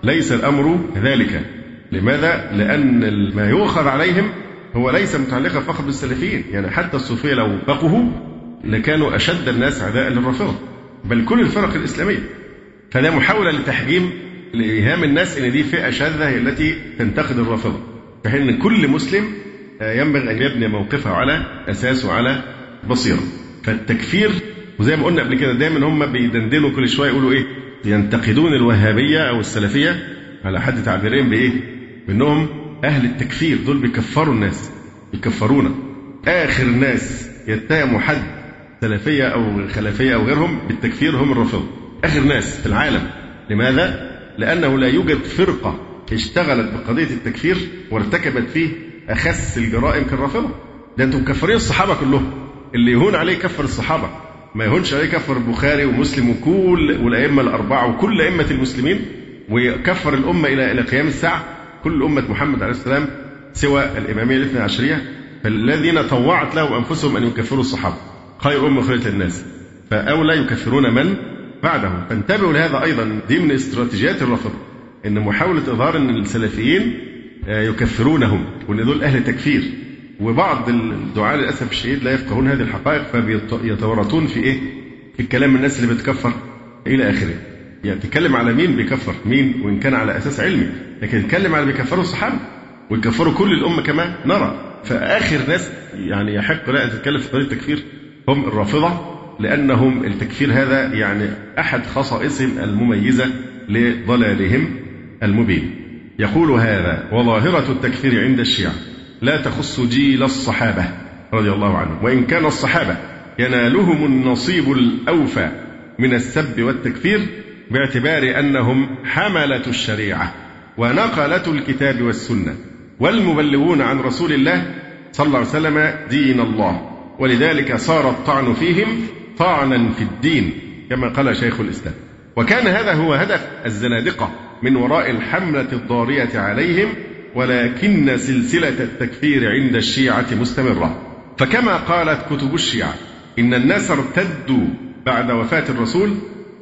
ليس الأمر ذلك لماذا؟ لأن ما يؤخذ عليهم هو ليس متعلقا فقط بالسلفيين. يعني حتى الصوفية لو بقوا لكانوا أشد الناس عداء للرافضة. بل كل الفرق الإسلامية. فده محاولة لتحجيم لإيهام الناس أن دي فئة شاذة هي التي تنتقد الرافضة. في حين أن كل مسلم ينبغي أن يبني موقفه على أساس وعلى بصيرة فالتكفير وزي ما قلنا قبل كده دايما هم بيدندنوا كل شوية يقولوا إيه؟ ينتقدون الوهابية أو السلفية على حد تعبيرهم بإيه؟ بإنهم أهل التكفير دول بيكفروا الناس بيكفرونا آخر ناس يتهموا حد سلفية أو خلفية أو غيرهم بالتكفير هم الرافضة آخر ناس في العالم لماذا؟ لأنه لا يوجد فرقة اشتغلت بقضية التكفير وارتكبت فيه أخس الجرائم كالرافضة. ده أنتم مكفرين الصحابة كلهم. اللي يهون عليه يكفر الصحابة. ما يهونش عليه يكفر البخاري ومسلم وكل والأئمة الأربعة وكل أئمة المسلمين ويكفر الأمة إلى إلى قيام الساعة. كل أمة محمد عليه السلام سوى الإمامية الاثنى عشرية. فالذين طوعت لهم أنفسهم أن يكفروا الصحابة. خير أمة خيرة الناس فأولى يكفرون من بعدهم. فانتبهوا لهذا أيضا. دي من استراتيجيات الرافضة إن محاولة إظهار أن السلفيين آه، يكفرونهم وأن دول أهل تكفير. وبعض الدعاة للأسف الشديد لا يفقهون هذه الحقائق فبيتورطون في إيه؟ في الكلام الناس اللي بتكفر إلى آخره. يعني تتكلم على مين بيكفر؟ مين؟ وإن كان على أساس علمي. لكن تتكلم على بيكفروا الصحابة ويكفروا كل الأمة كمان نرى. فآخر ناس يعني يحق لا أن تتكلم في قضية التكفير هم الرافضة لأنهم التكفير هذا يعني أحد خصائصهم المميزة لضلالهم. المبين. يقول هذا وظاهرة التكفير عند الشيعة لا تخص جيل الصحابة رضي الله عنهم. وإن كان الصحابة ينالهم النصيب الأوفى من السب والتكفير باعتبار أنهم حملة الشريعة ونقلة الكتاب والسنة والمبلغون عن رسول الله صلى الله عليه وسلم دين الله. ولذلك صار الطعن فيهم طعنا في الدين كما قال شيخ الإسلام. وكان هذا هو هدف الزنادقة. من وراء الحملة الضارية عليهم ولكن سلسلة التكفير عند الشيعة مستمرة. فكما قالت كتب الشيعة إن الناس ارتدوا بعد وفاة الرسول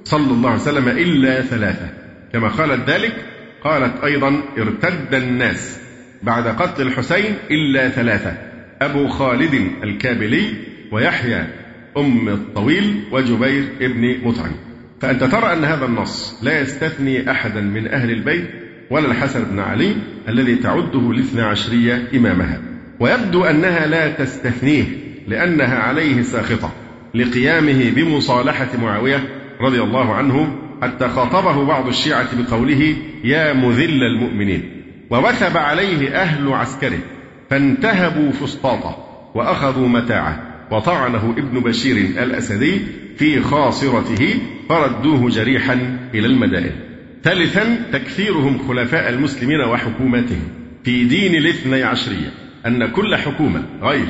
صلى الله عليه وسلم إلا ثلاثة. كما قالت ذلك قالت أيضا ارتد الناس بعد قتل الحسين إلا ثلاثة. أبو خالد الكابلي ويحيى أم الطويل وجبير ابن مطعم. فأنت ترى أن هذا النص لا يستثني أحدا من أهل البيت ولا الحسن بن علي الذي تعده الاثنى عشرية إمامها. ويبدو أنها لا تستثنيه لأنها عليه ساخطة لقيامه بمصالحة معاوية رضي الله عنه حتى خاطبه بعض الشيعة بقوله يا مذل المؤمنين. ووثب عليه أهل عسكره فانتهبوا فسطاطه وأخذوا متاعه وطعنه ابن بشير الأسدي في خاصرته فردوه جريحا إلى المدائن. ثالثا تكثيرهم خلفاء المسلمين وحكومتهم في دين الاثني عشرية أن كل حكومة غير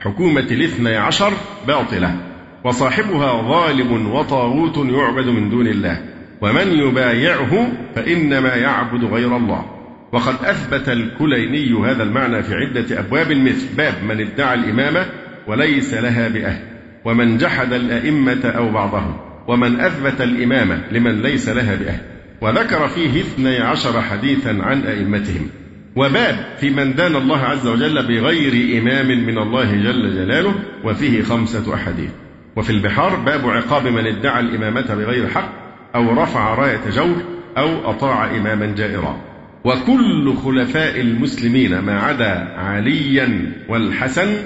حكومة الاثني عشر باطلة وصاحبها ظالم وطاغوت يعبد من دون الله. ومن يبايعه فإنما يعبد غير الله. وقد أثبت الكليني هذا المعنى في عدة أبواب مثل باب من ادعى الإمامة وليس لها بأهل. ومن جحد الأئمة أو بعضهم ومن أثبت الإمامة لمن ليس لها بأهل. وذكر فيه اثني عشر حديثا عن أئمتهم. وباب في من دان الله عز وجل بغير إمام من الله جل جلاله وفيه خمسة أحاديث. وفي البحار باب عقاب من ادعى الإمامة بغير حق أو رفع راية جور أو أطاع إماما جائرا. وكل خلفاء المسلمين ما عدا عليا والحسن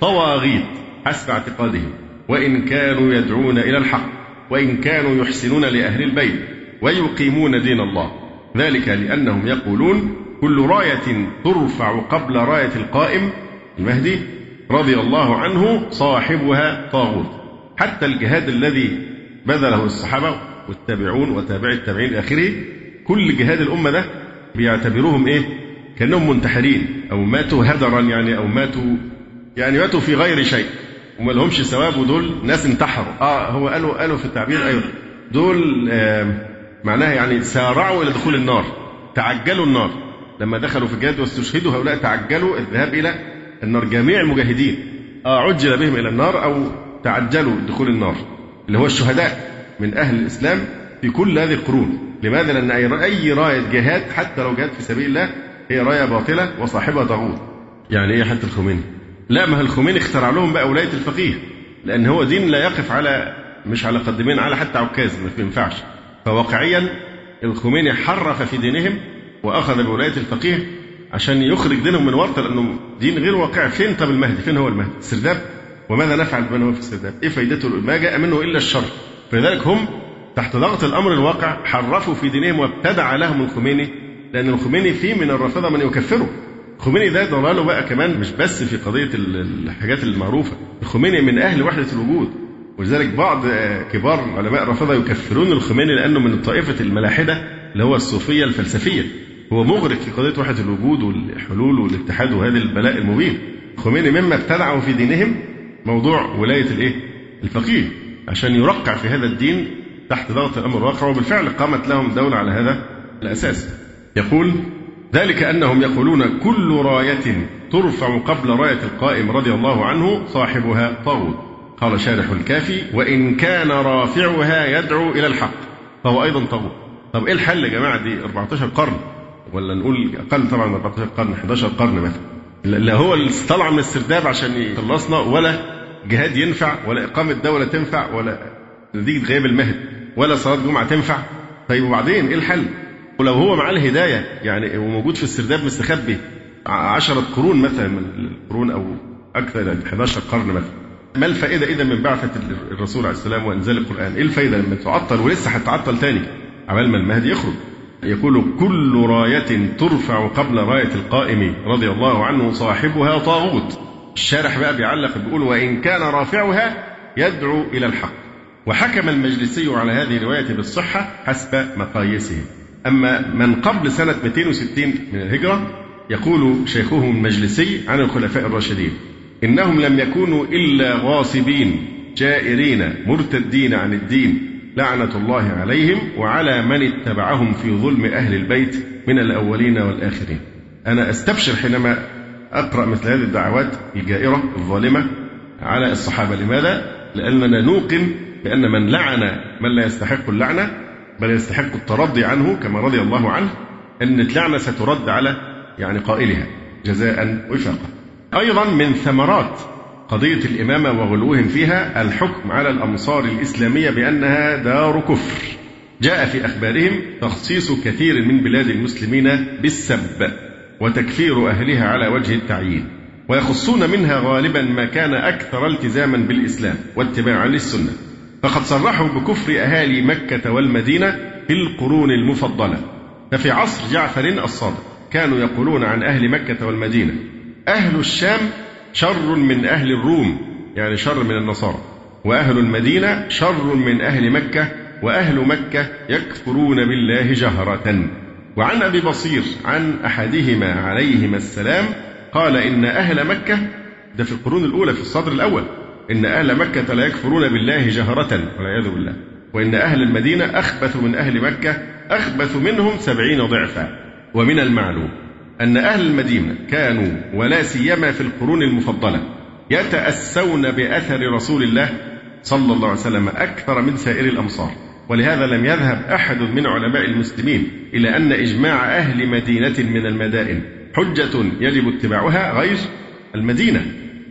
طواغيت حسب اعتقادهم. وإن كانوا يدعون إلى الحق وإن كانوا يحسنون لأهل البيت ويقيمون دين الله. ذلك لأنهم يقولون كل راية ترفع قبل راية القائم المهدي رضي الله عنه صاحبها طاغوت. حتى الجهاد الذي بذله الصحابة والتابعون وتابع التابعين آخره كل جهاد الأمة ده بيعتبروهم إيه؟ كأنهم منتحرين أو ماتوا هدرا يعني أو ماتوا يعني ماتوا في غير شيء. وما لهمش ثواب ودول ناس انتحروا آه هو قالوا قالوا في التعبير أيوه دول آه معناها يعني سارعوا إلى دخول النار تعجلوا النار لما دخلوا في الجهاد واستشهدوا هؤلاء تعجلوا الذهاب إلى النار جميع المجاهدين آه عجل بهم إلى النار أو تعجلوا دخول النار اللي هو الشهداء من أهل الإسلام في كل هذه القرون لماذا؟ لأن أي راية جهاد حتى لو جهاد في سبيل الله هي راية باطلة وصاحبها طاغوت. يعني إيه حتى الخميني؟ لا ما الخميني اخترع لهم بقى ولاية الفقيه لأن هو دين لا يقف على مش على قدمين على حتى عكاز ما ينفعش. فواقعيا الخميني حرف في دينهم وأخذ بولاية الفقيه عشان يخرج دينهم من ورطة لأنه دين غير واقعي فين طب المهدي؟ فين هو المهدي؟ السرداب؟ وماذا نفعل بمن هو في السرداب؟ إيه فائدته ما جاء منه إلا الشر. فلذلك هم تحت ضغط الأمر الواقع حرفوا في دينهم وابتدع لهم الخميني لأن الخميني فيه من الرافضة من يكفره. الخميني ده ضلاله بقى كمان مش بس في قضية الحاجات المعروفة الخميني من أهل وحدة الوجود ولذلك بعض كبار علماء الرافضه يكفرون الخميني لأنه من طائفة الملاحدة اللي هو الصوفية الفلسفية هو مغرق في قضية وحدة الوجود والحلول والاتحاد وهذا البلاء المبين الخميني مما ابتدعوا في دينهم موضوع ولاية الإيه؟ الفقيه عشان يرقع في هذا الدين تحت ضغط الأمر الواقع وبالفعل قامت لهم دولة على هذا الأساس. يقول ذلك أنهم يقولون كل راية ترفع قبل راية القائم رضي الله عنه صاحبها طاغوت. قال شارح الكافي وإن كان رافعها يدعو إلى الحق فهو أيضا طاغوت. طب إيه الحل يا جماعة دي 14 قرن ولا نقول أقل طبعا من 14 قرن 11 قرن مثلا. لا هو طلع من السرداب عشان يخلصنا ولا جهاد ينفع ولا إقامة دولة تنفع ولا نتيجة غياب المهد ولا صلاة جمعة تنفع طيب وبعدين إيه الحل؟ ولو هو معاه الهداية يعني وموجود في السرداب مستخبي عشرة قرون مثلا من القرون أو أكثر من 11 قرن مثلا. ما الفائدة إذا من بعثة الرسول عليه السلام وإنزال القرآن؟ إيه الفائدة لما تعطل ولسه هتعطل تاني؟ عبال ما المهدي يخرج. يقول كل راية ترفع قبل راية القائم رضي الله عنه صاحبها طاغوت. الشارح بقى بيعلق بيقول وإن كان رافعها يدعو إلى الحق. وحكم المجلسي على هذه الرواية بالصحة حسب مقاييسه. أما من قبل سنة 260 من الهجرة يقول شيخهم المجلسي عن الخلفاء الراشدين إنهم لم يكونوا إلا غاصبين جائرين مرتدين عن الدين لعنة الله عليهم وعلى من اتبعهم في ظلم أهل البيت من الأولين والآخرين أنا أستبشر حينما أقرأ مثل هذه الدعوات الجائرة الظالمة على الصحابة لماذا؟ لأننا نوقن بأن من لعن من لا يستحق اللعنة بل يستحق الترضي عنه كما رضي الله عنه أن اللعنة سترد على يعني قائلها جزاء وفاقا. أيضا من ثمرات قضية الإمامة وغلوهم فيها الحكم على الأمصار الإسلامية بأنها دار كفر. جاء في أخبارهم تخصيص كثير من بلاد المسلمين بالسب وتكفير أهلها على وجه التعيين ويخصون منها غالبا ما كان أكثر التزاما بالإسلام واتباعا للسنة. فقد صرحوا بكفر أهالي مكة والمدينة في القرون المفضلة. ففي عصر جعفر الصادق كانوا يقولون عن أهل مكة والمدينة أهل الشام شر من أهل الروم يعني شر من النصارى وأهل المدينة شر من أهل مكة وأهل مكة يكفرون بالله جهرة. وعن أبي بصير عن أحدهما عليهما السلام قال إن أهل مكة ده في القرون الأولى في الصدر الأول إن أهل مكة لا يكفرون بالله جهرة والعياذ بالله. وإن أهل المدينة أخبث من أهل مكة أخبث منهم سبعين ضعفا. ومن المعلوم أن أهل المدينة كانوا ولا سيما في القرون المفضلة يتأسون بأثر رسول الله صلى الله عليه وسلم أكثر من سائر الأمصار. ولهذا لم يذهب أحد من علماء المسلمين إلى أن إجماع أهل مدينة من المدائن حجة يجب اتباعها غير المدينة.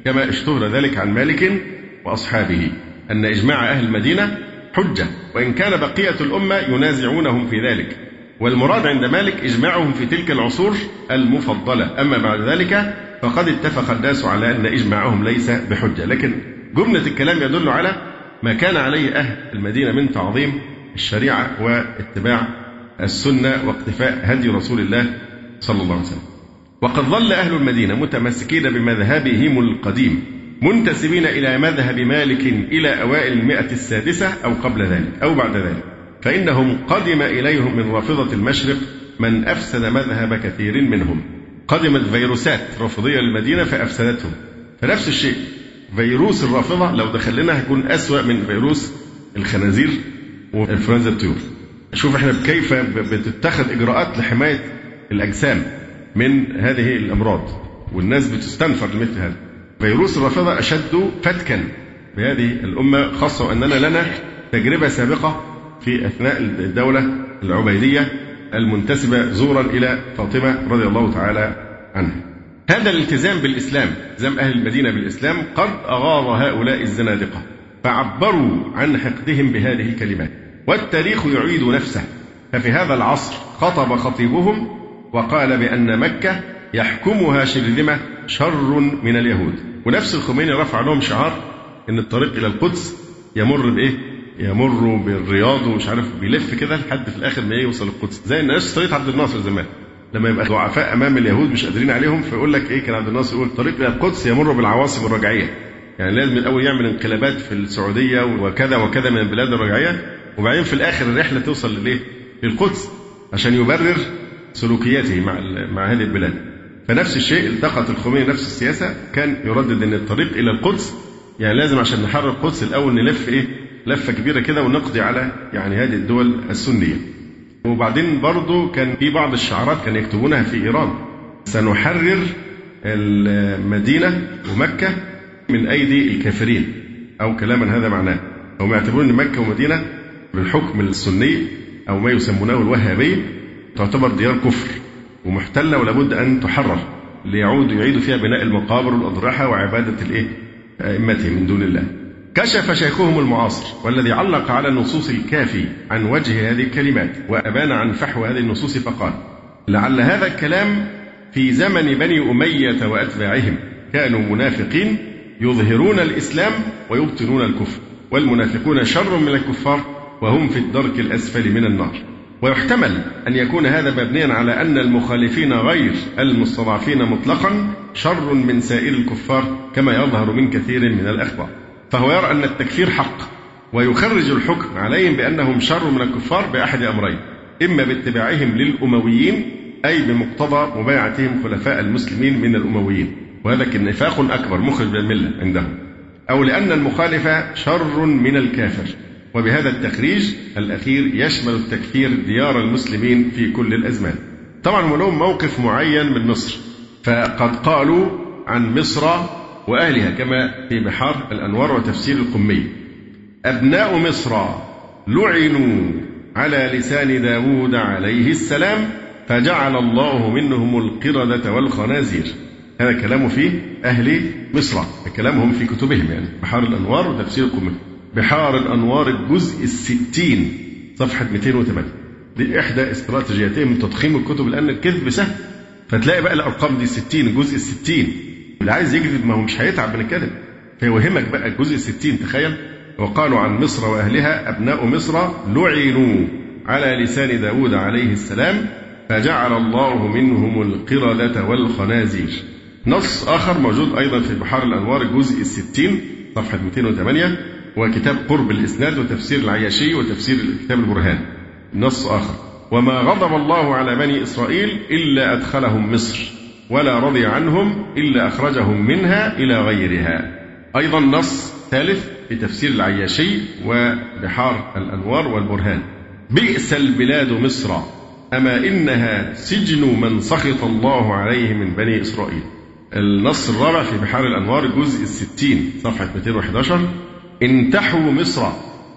كما اشتهر ذلك عن مالك وأصحابه أن إجماع أهل المدينة حجة وإن كان بقية الأمة ينازعونهم في ذلك. والمراد عند مالك إجماعهم في تلك العصور المفضلة. أما بعد ذلك فقد اتفق الناس على أن إجماعهم ليس بحجة. لكن جملة الكلام يدل على ما كان عليه أهل المدينة من تعظيم الشريعة واتباع السنة واقتفاء هدي رسول الله صلى الله عليه وسلم. وقد ظل أهل المدينة متمسكين بمذهبهم القديم منتسبين إلى مذهب مالك إلى أوائل المئة السادسة أو قبل ذلك أو بعد ذلك. فإنهم قدم إليهم من رافضة المشرق من أفسد مذهب كثير منهم. قدمت فيروسات رافضية للمدينة فأفسدتهم. فنفس الشيء فيروس الرافضة لو دخل لنا هيكون أسوأ من فيروس الخنازير وإنفلونزا الطيور شوف إحنا كيف بتتخذ إجراءات لحماية الأجسام. من هذه الأمراض والناس بتستنفر لمثل هذا. فيروس الرافضة أشد فتكا بهذه الأمة خاصة وأننا لنا تجربة سابقة في أثناء الدولة العبيدية المنتسبة زورا إلى فاطمة رضي الله تعالى عنها. هذا الالتزام بالإسلام التزام أهل المدينة بالإسلام قد أغاظ هؤلاء الزنادقة فعبروا عن حقدهم بهذه الكلمات. والتاريخ يعيد نفسه ففي هذا العصر خطب خطيبهم وقال بأن مكة يحكمها شرذمة شر من اليهود ونفس الخميني رفع لهم شعار إن الطريق إلى القدس يمر بإيه؟ يمر بالرياض ومش عارف بيلف كده لحد في الآخر ما يوصل القدس زي الناس طريقه عبد الناصر زمان لما يبقى ضعفاء أمام اليهود مش قادرين عليهم فيقول لك إيه كان عبد الناصر يقول طريق إلى القدس يمر بالعواصم الرجعية يعني لازم الأول يعمل انقلابات في السعودية وكذا وكذا من البلاد الرجعية وبعدين في الآخر الرحلة توصل للإيه؟ للقدس عشان يبرر سلوكياته مع مع هذه البلاد. فنفس الشيء التقط الخميني نفس السياسة كان يردد إن الطريق إلى القدس يعني لازم عشان نحرر القدس الأول نلف إيه؟ لفة كبيرة كده ونقضي على يعني هذه الدول السنية. وبعدين برضه كان في بعض الشعارات كان يكتبونها في إيران سنحرر المدينة ومكة من أيدي الكافرين أو كلاما هذا معناه. هم يعتبرون إن مكة ومدينة بالحكم السني أو ما يسمونه الوهابية تعتبر ديار كفر ومحتلة ولابد أن تحرر ليعودوا يعيدوا فيها بناء المقابر والاضرحه وعبادة الإيه؟ ائمتهم من دون الله. كشف شيخهم المعاصر والذي علق على النصوص الكافي عن وجه هذه الكلمات وأبان عن فحوى هذه النصوص فقال لعل هذا الكلام في زمن بني أمية وأتباعهم كانوا منافقين يظهرون الإسلام ويبطنون الكفر والمنافقون شر من الكفار وهم في الدرك الأسفل من النار ويحتمل أن يكون هذا مبنيا على أن المخالفين غير المستضعفين مطلقا شر من سائر الكفار كما يظهر من كثير من الأخبار فهو يرى أن التكفير حق ويخرج الحكم عليهم بأنهم شر من الكفار بأحد أمرين إما باتباعهم للأمويين أي بمقتضى مبايعتهم خلفاء المسلمين من الأمويين. وهذا نفاق أكبر مخرج من الملة عندهم. أو لأن المخالف شر من الكافر. وبهذا التخريج الأخير يشمل التكفير ديار المسلمين في كل الأزمان. طبعا لهم موقف معين من مصر فقد قالوا عن مصر وأهلها كما في بحار الأنوار وتفسير القمي. أبناء مصر لعنوا على لسان داود عليه السلام فجعل الله منهم القردة والخنازير. هذا كلامه في أهل مصر كلامهم في كتبهم يعني بحار الأنوار وتفسير القمي. بحار الأنوار الجزء الستين صفحة 208 دي إحدى استراتيجياتهم تضخيم الكتب لأن الكذب سهل. فتلاقي بقى الأرقام دي 60 الجزء الستين. اللي عايز يكذب ما هو مش هيتعب من الكذب. فيوهمك بقى الجزء الستين تخيل. وقالوا عن مصر وأهلها أبناء مصر لعنوا على لسان داود عليه السلام فجعل الله منهم القردة والخنازير. نص آخر موجود أيضا في بحار الأنوار الجزء الستين صفحة 208 وكتاب قرب الإسناد وتفسير العياشي وتفسير كتاب البرهان. نص آخر. وما غضب الله على بني إسرائيل إلا أدخلهم مصر ولا رضي عنهم إلا أخرجهم منها إلى غيرها. أيضا نص ثالث في تفسير العياشي وبحار الأنوار والبرهان. بئس البلاد مصر أما إنها سجن من سخط الله عليه من بني إسرائيل. النص الرابع في بحار الأنوار الجزء الستين صفحة 211 انتحوا مصر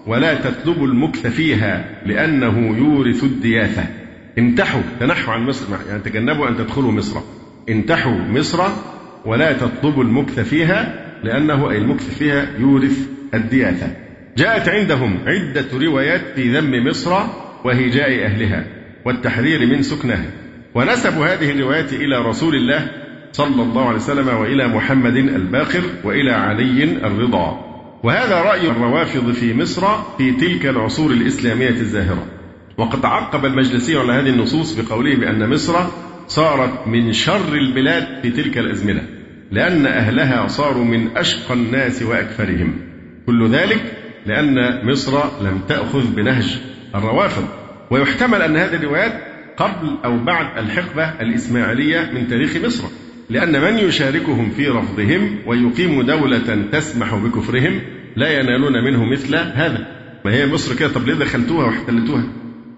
ولا تطلبوا المكث فيها لأنه يورث الدياثة. انتحوا تنحوا عن مصر يعني تجنبوا أن تدخلوا مصر. انتحوا مصر ولا تطلبوا المكث فيها لأنه أي المكث فيها يورث الدياثة. جاءت عندهم عدة روايات في ذم مصر وهجاء أهلها والتحذير من سكنها. ونسبوا هذه الروايات إلى رسول الله صلى الله عليه وسلم وإلى محمد الباقر وإلى علي الرضا. وهذا رأي الروافض في مصر في تلك العصور الإسلامية الزاهرة. وقد عقب المجلسي على هذه النصوص بقوله بأن مصر صارت من شر البلاد في تلك الأزمنة لأن أهلها صاروا من أشقى الناس وأكثرهم كل ذلك لأن مصر لم تأخذ بنهج الروافض. ويحتمل أن هذه الروايات قبل أو بعد الحقبة الإسماعيلية من تاريخ مصر. لأن من يشاركهم في رفضهم ويقيم دولة تسمح بكفرهم لا ينالون منه مثل هذا. ما هي مصر كده؟ طب ليه دخلتوها واحتلتوها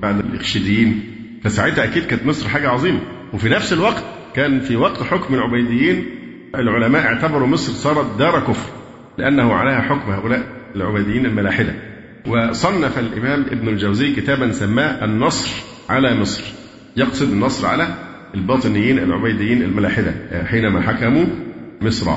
بعد الإخشيديين فساعتها أكيد كانت مصر حاجة عظيمة. وفي نفس الوقت كان في وقت حكم العبيديين العلماء اعتبروا مصر صارت دار كفر لأنه عليها حكم هؤلاء العبيديين الملاحدة. وصنف الإمام ابن الجوزي كتابا سماه النصر على مصر يقصد النصر على الباطنيين العبيديين الملاحدة حينما حكموا مصر.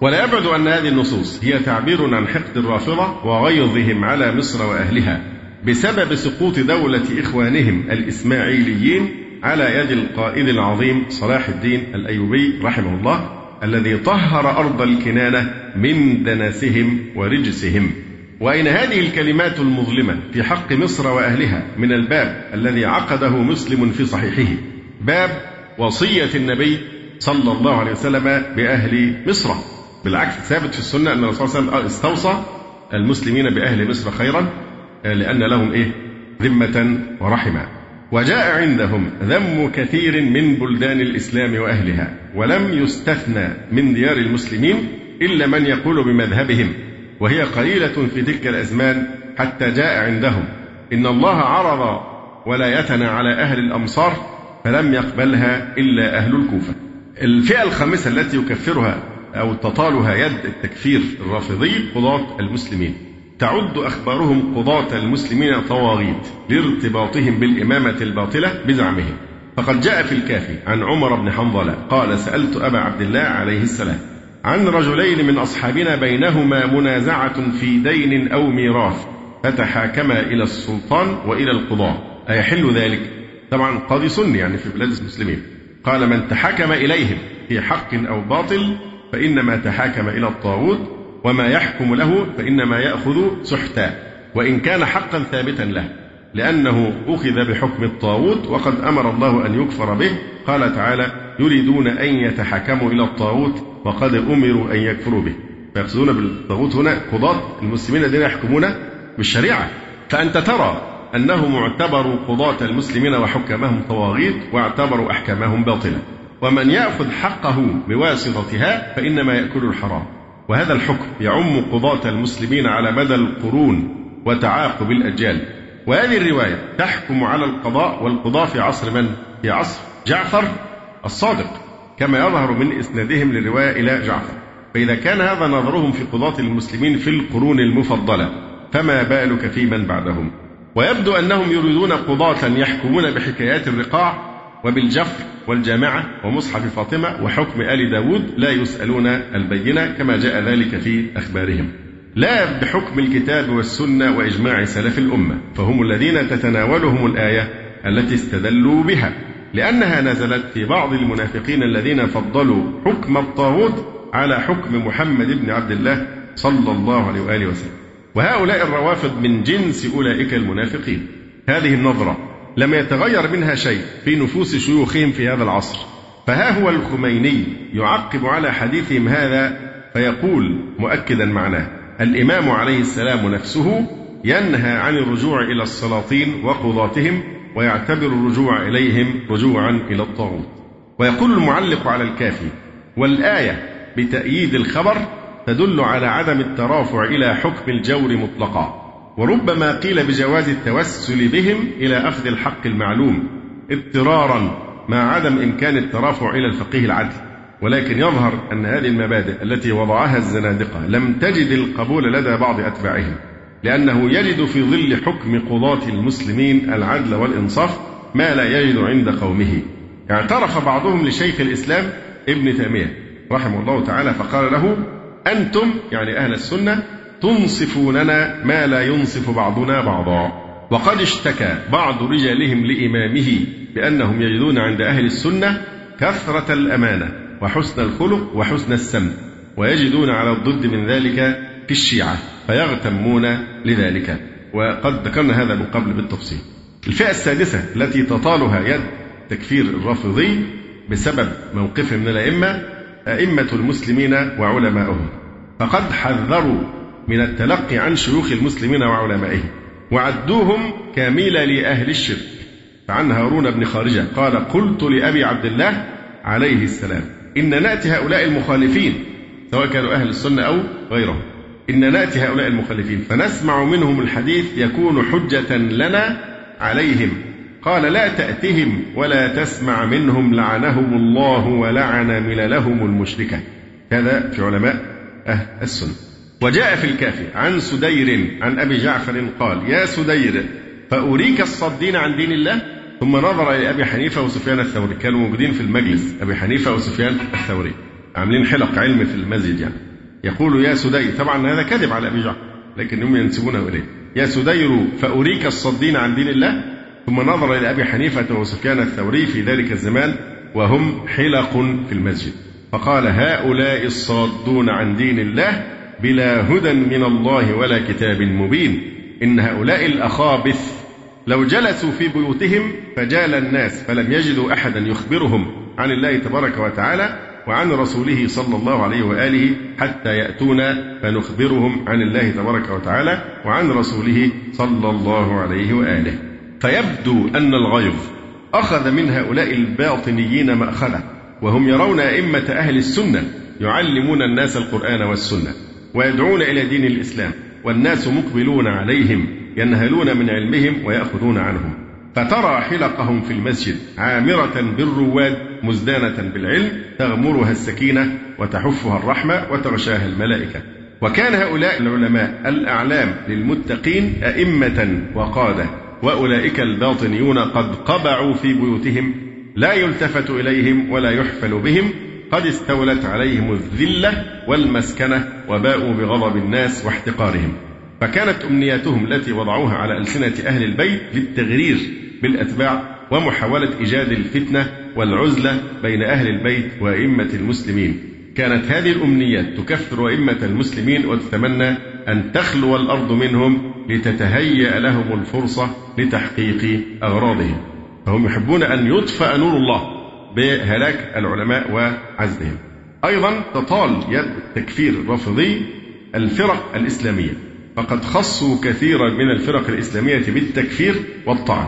ولا يبعد أن هذه النصوص. هي تعبير عن حقد الرافضة وغيظهم على مصر وأهلها بسبب سقوط دولة إخوانهم الإسماعيليين على يد القائد العظيم صلاح الدين الأيوبي رحمه الله الذي طهر أرض الكنانة من دنسهم ورجسهم. وأين هذه الكلمات المظلمة في حق مصر وأهلها؟ من الباب الذي عقده مسلم في صحيحه. باب وصية النبي صلى الله عليه وسلم بأهل مصر. بالعكس ثابت في السنة أن الرسول صلى الله عليه وسلم استوصى المسلمين بأهل مصر خيرا لأن لهم إيه؟ ذمة ورحمة. وجاء عندهم ذم كثير من بلدان الإسلام وأهلها ولم يستثنى من ديار المسلمين إلا من يقول بمذهبهم. وهي قليلة في تلك الأزمان حتى جاء عندهم إن الله عرض ولايتنا على أهل الأمصار فلم يقبلها إلا أهل الكوفة. الفئة الخامسة التي يكفرها أو تطالها يد التكفير الرافضي قضاة المسلمين. تعد أخبارهم قضاة المسلمين طواغيت لارتباطهم بالإمامة الباطلة بزعمهم. فقد جاء في الكافي عن عمر بن حنظلة قال سألت أبا عبد الله عليه السلام عن رجلين من أصحابنا بينهما منازعة في دين أو ميراث فتحاكما إلى السلطان وإلى القضاء أيحل ذلك؟ طبعا قاضي سني يعني في بلاد المسلمين. قال من تحاكم إليهم في حق أو باطل فإنما تحاكم إلى الطاغوت وما يحكم له فإنما يأخذ سحتا. وإن كان حقا ثابتا له لأنه أخذ بحكم الطاغوت وقد أمر الله أن يكفر به. قال تعالى يريدون أن يتحكموا إلى الطاغوت وقد أمروا أن يكفروا به. فيقصدون بالطاغوت هنا قضاة المسلمين الذين يحكمون بالشريعة. فأنت ترى أنهم اعتبروا قضاة المسلمين وحكامهم طواغيت واعتبروا أحكامهم باطلة. ومن يأخذ حقه بواسطتها فإنما يأكل الحرام. وهذا الحكم يعم قضاة المسلمين على مدى القرون وتعاقب الأجيال. وهذه الرواية تحكم على القضاء والقضاء في عصر من؟ في عصر جعفر الصادق كما يظهر من إسنادهم للرواية إلى جعفر. فإذا كان هذا نظرهم في قضاة المسلمين في القرون المفضلة فما بالك في من بعدهم؟ ويبدو أنهم يريدون قضاة يحكمون بحكايات الرقاع وبالجفر والجامعة ومصحف فاطمة وحكم آل داود لا يسألون البينة كما جاء ذلك في أخبارهم. لا بحكم الكتاب والسنة وإجماع سلف الأمة فهم الذين تتناولهم الآية التي استدلوا بها لأنها نزلت في بعض المنافقين الذين فضلوا حكم الطاغوت على حكم محمد بن عبد الله صلى الله عليه وآله وسلم. وهؤلاء الروافض من جنس أولئك المنافقين. هذه النظرة لم يتغير منها شيء في نفوس شيوخهم في هذا العصر. فها هو الخميني يعقب على حديثهم هذا فيقول مؤكدا معناه الإمام عليه السلام نفسه ينهى عن الرجوع إلى السلاطين وقضاتهم ويعتبر الرجوع إليهم رجوعا إلى الطاغوت. ويقول المعلق على الكافي والآية بتأييد الخبر تدل على عدم الترافع إلى حكم الجور مطلقا. وربما قيل بجواز التوسل بهم إلى أخذ الحق المعلوم اضطرارا مع عدم إمكان الترافع إلى الفقيه العدل. ولكن يظهر أن هذه المبادئ التي وضعها الزنادقة لم تجد القبول لدى بعض أتباعهم لأنه يجد في ظل حكم قضاة المسلمين العدل والإنصاف ما لا يجد عند قومه. اعترف بعضهم لشيخ الإسلام ابن تيمية رحمه الله تعالى فقال له أنتم يعني أهل السنة تنصفوننا ما لا ينصف بعضنا بعضا. وقد اشتكى بعض رجالهم لإمامه بأنهم يجدون عند أهل السنة كثرة الأمانة وحسن الخلق وحسن السمت ويجدون على الضد من ذلك في الشيعة فيغتمون لذلك. وقد ذكرنا هذا من قبل بالتفصيل. الفئة السادسة التي تطالها يد تكفير الرافضي بسبب موقفهم من الأئمة أئمة المسلمين وعلماؤهم. فقد حذروا من التلقي عن شيوخ المسلمين وعلمائهم وعدوهم كاملة لأهل الشرك. فعن هارون بن خارجة قال قلت لأبي عبد الله عليه السلام إن نأتي هؤلاء المخالفين سواء كانوا أهل السنة أو غيرهم إن نأتي هؤلاء المخالفين فنسمع منهم الحديث يكون حجة لنا عليهم. قال لا تأتهم ولا تسمع منهم لعنهم الله ولعن مللهم المشركة هذا في علماء أهل السنة. وجاء في الكافي عن سدير عن أبي جعفر قال يا سدير فأريك الصدين عن دين الله؟ ثم نظر إلى أبي حنيفة وسفيان الثوري. كانوا موجودين في المجلس. أبي حنيفة وسفيان الثوري عاملين حلق علم في المسجد يعني. يقول يا سدير طبعا هذا كذب على أبي جعفر لكنهم ينسبونه إليه. يا سدير فأريك الصدين عن دين الله؟ ثم نظر إلى أبي حنيفة وسفيان الثوري في ذلك الزمان وهم حلق في المسجد. فقال هؤلاء الصادون عن دين الله بلا هدى من الله ولا كتاب مبين. إن هؤلاء الأخابث لو جلسوا في بيوتهم فجال الناس فلم يجدوا أحدا يخبرهم عن الله تبارك وتعالى وعن رسوله صلى الله عليه وآله حتى يأتونا فنخبرهم عن الله تبارك وتعالى وعن رسوله صلى الله عليه وآله. فيبدو أن الغيظ أخذ من هؤلاء الباطنيين مأخذه وهم يرون أئمة أهل السنة يعلمون الناس القرآن والسنة ويدعون إلى دين الإسلام والناس مقبلون عليهم ينهلون من علمهم ويأخذون عنهم. فترى حلقهم في المسجد عامرة بالرواد مزدانة بالعلم تغمرها السكينة وتحفها الرحمة وتغشاها الملائكة. وكان هؤلاء العلماء الأعلام للمتقين أئمة وقادة. وأولئك الباطنيون قد قبعوا في بيوتهم لا يلتفت إليهم ولا يحفل بهم قد استولت عليهم الذلة والمسكنة وباءوا بغضب الناس واحتقارهم. فكانت أمنياتهم التي وضعوها على ألسنة أهل البيت للتغرير بالأتباع ومحاولة إيجاد الفتنة والعزلة بين أهل البيت وأئمة المسلمين. كانت هذه الأمنيات تكفر أئمة المسلمين وتتمنى أن تخلو الأرض منهم لتتهيأ لهم الفرصة لتحقيق أغراضهم. فهم يحبون أن يطفأ نور الله بهلاك العلماء وعزلهم أيضا تطال يد التكفير الرافضي الفرق الإسلامية. فقد خصوا كثيرا من الفرق الإسلامية بالتكفير والطعن.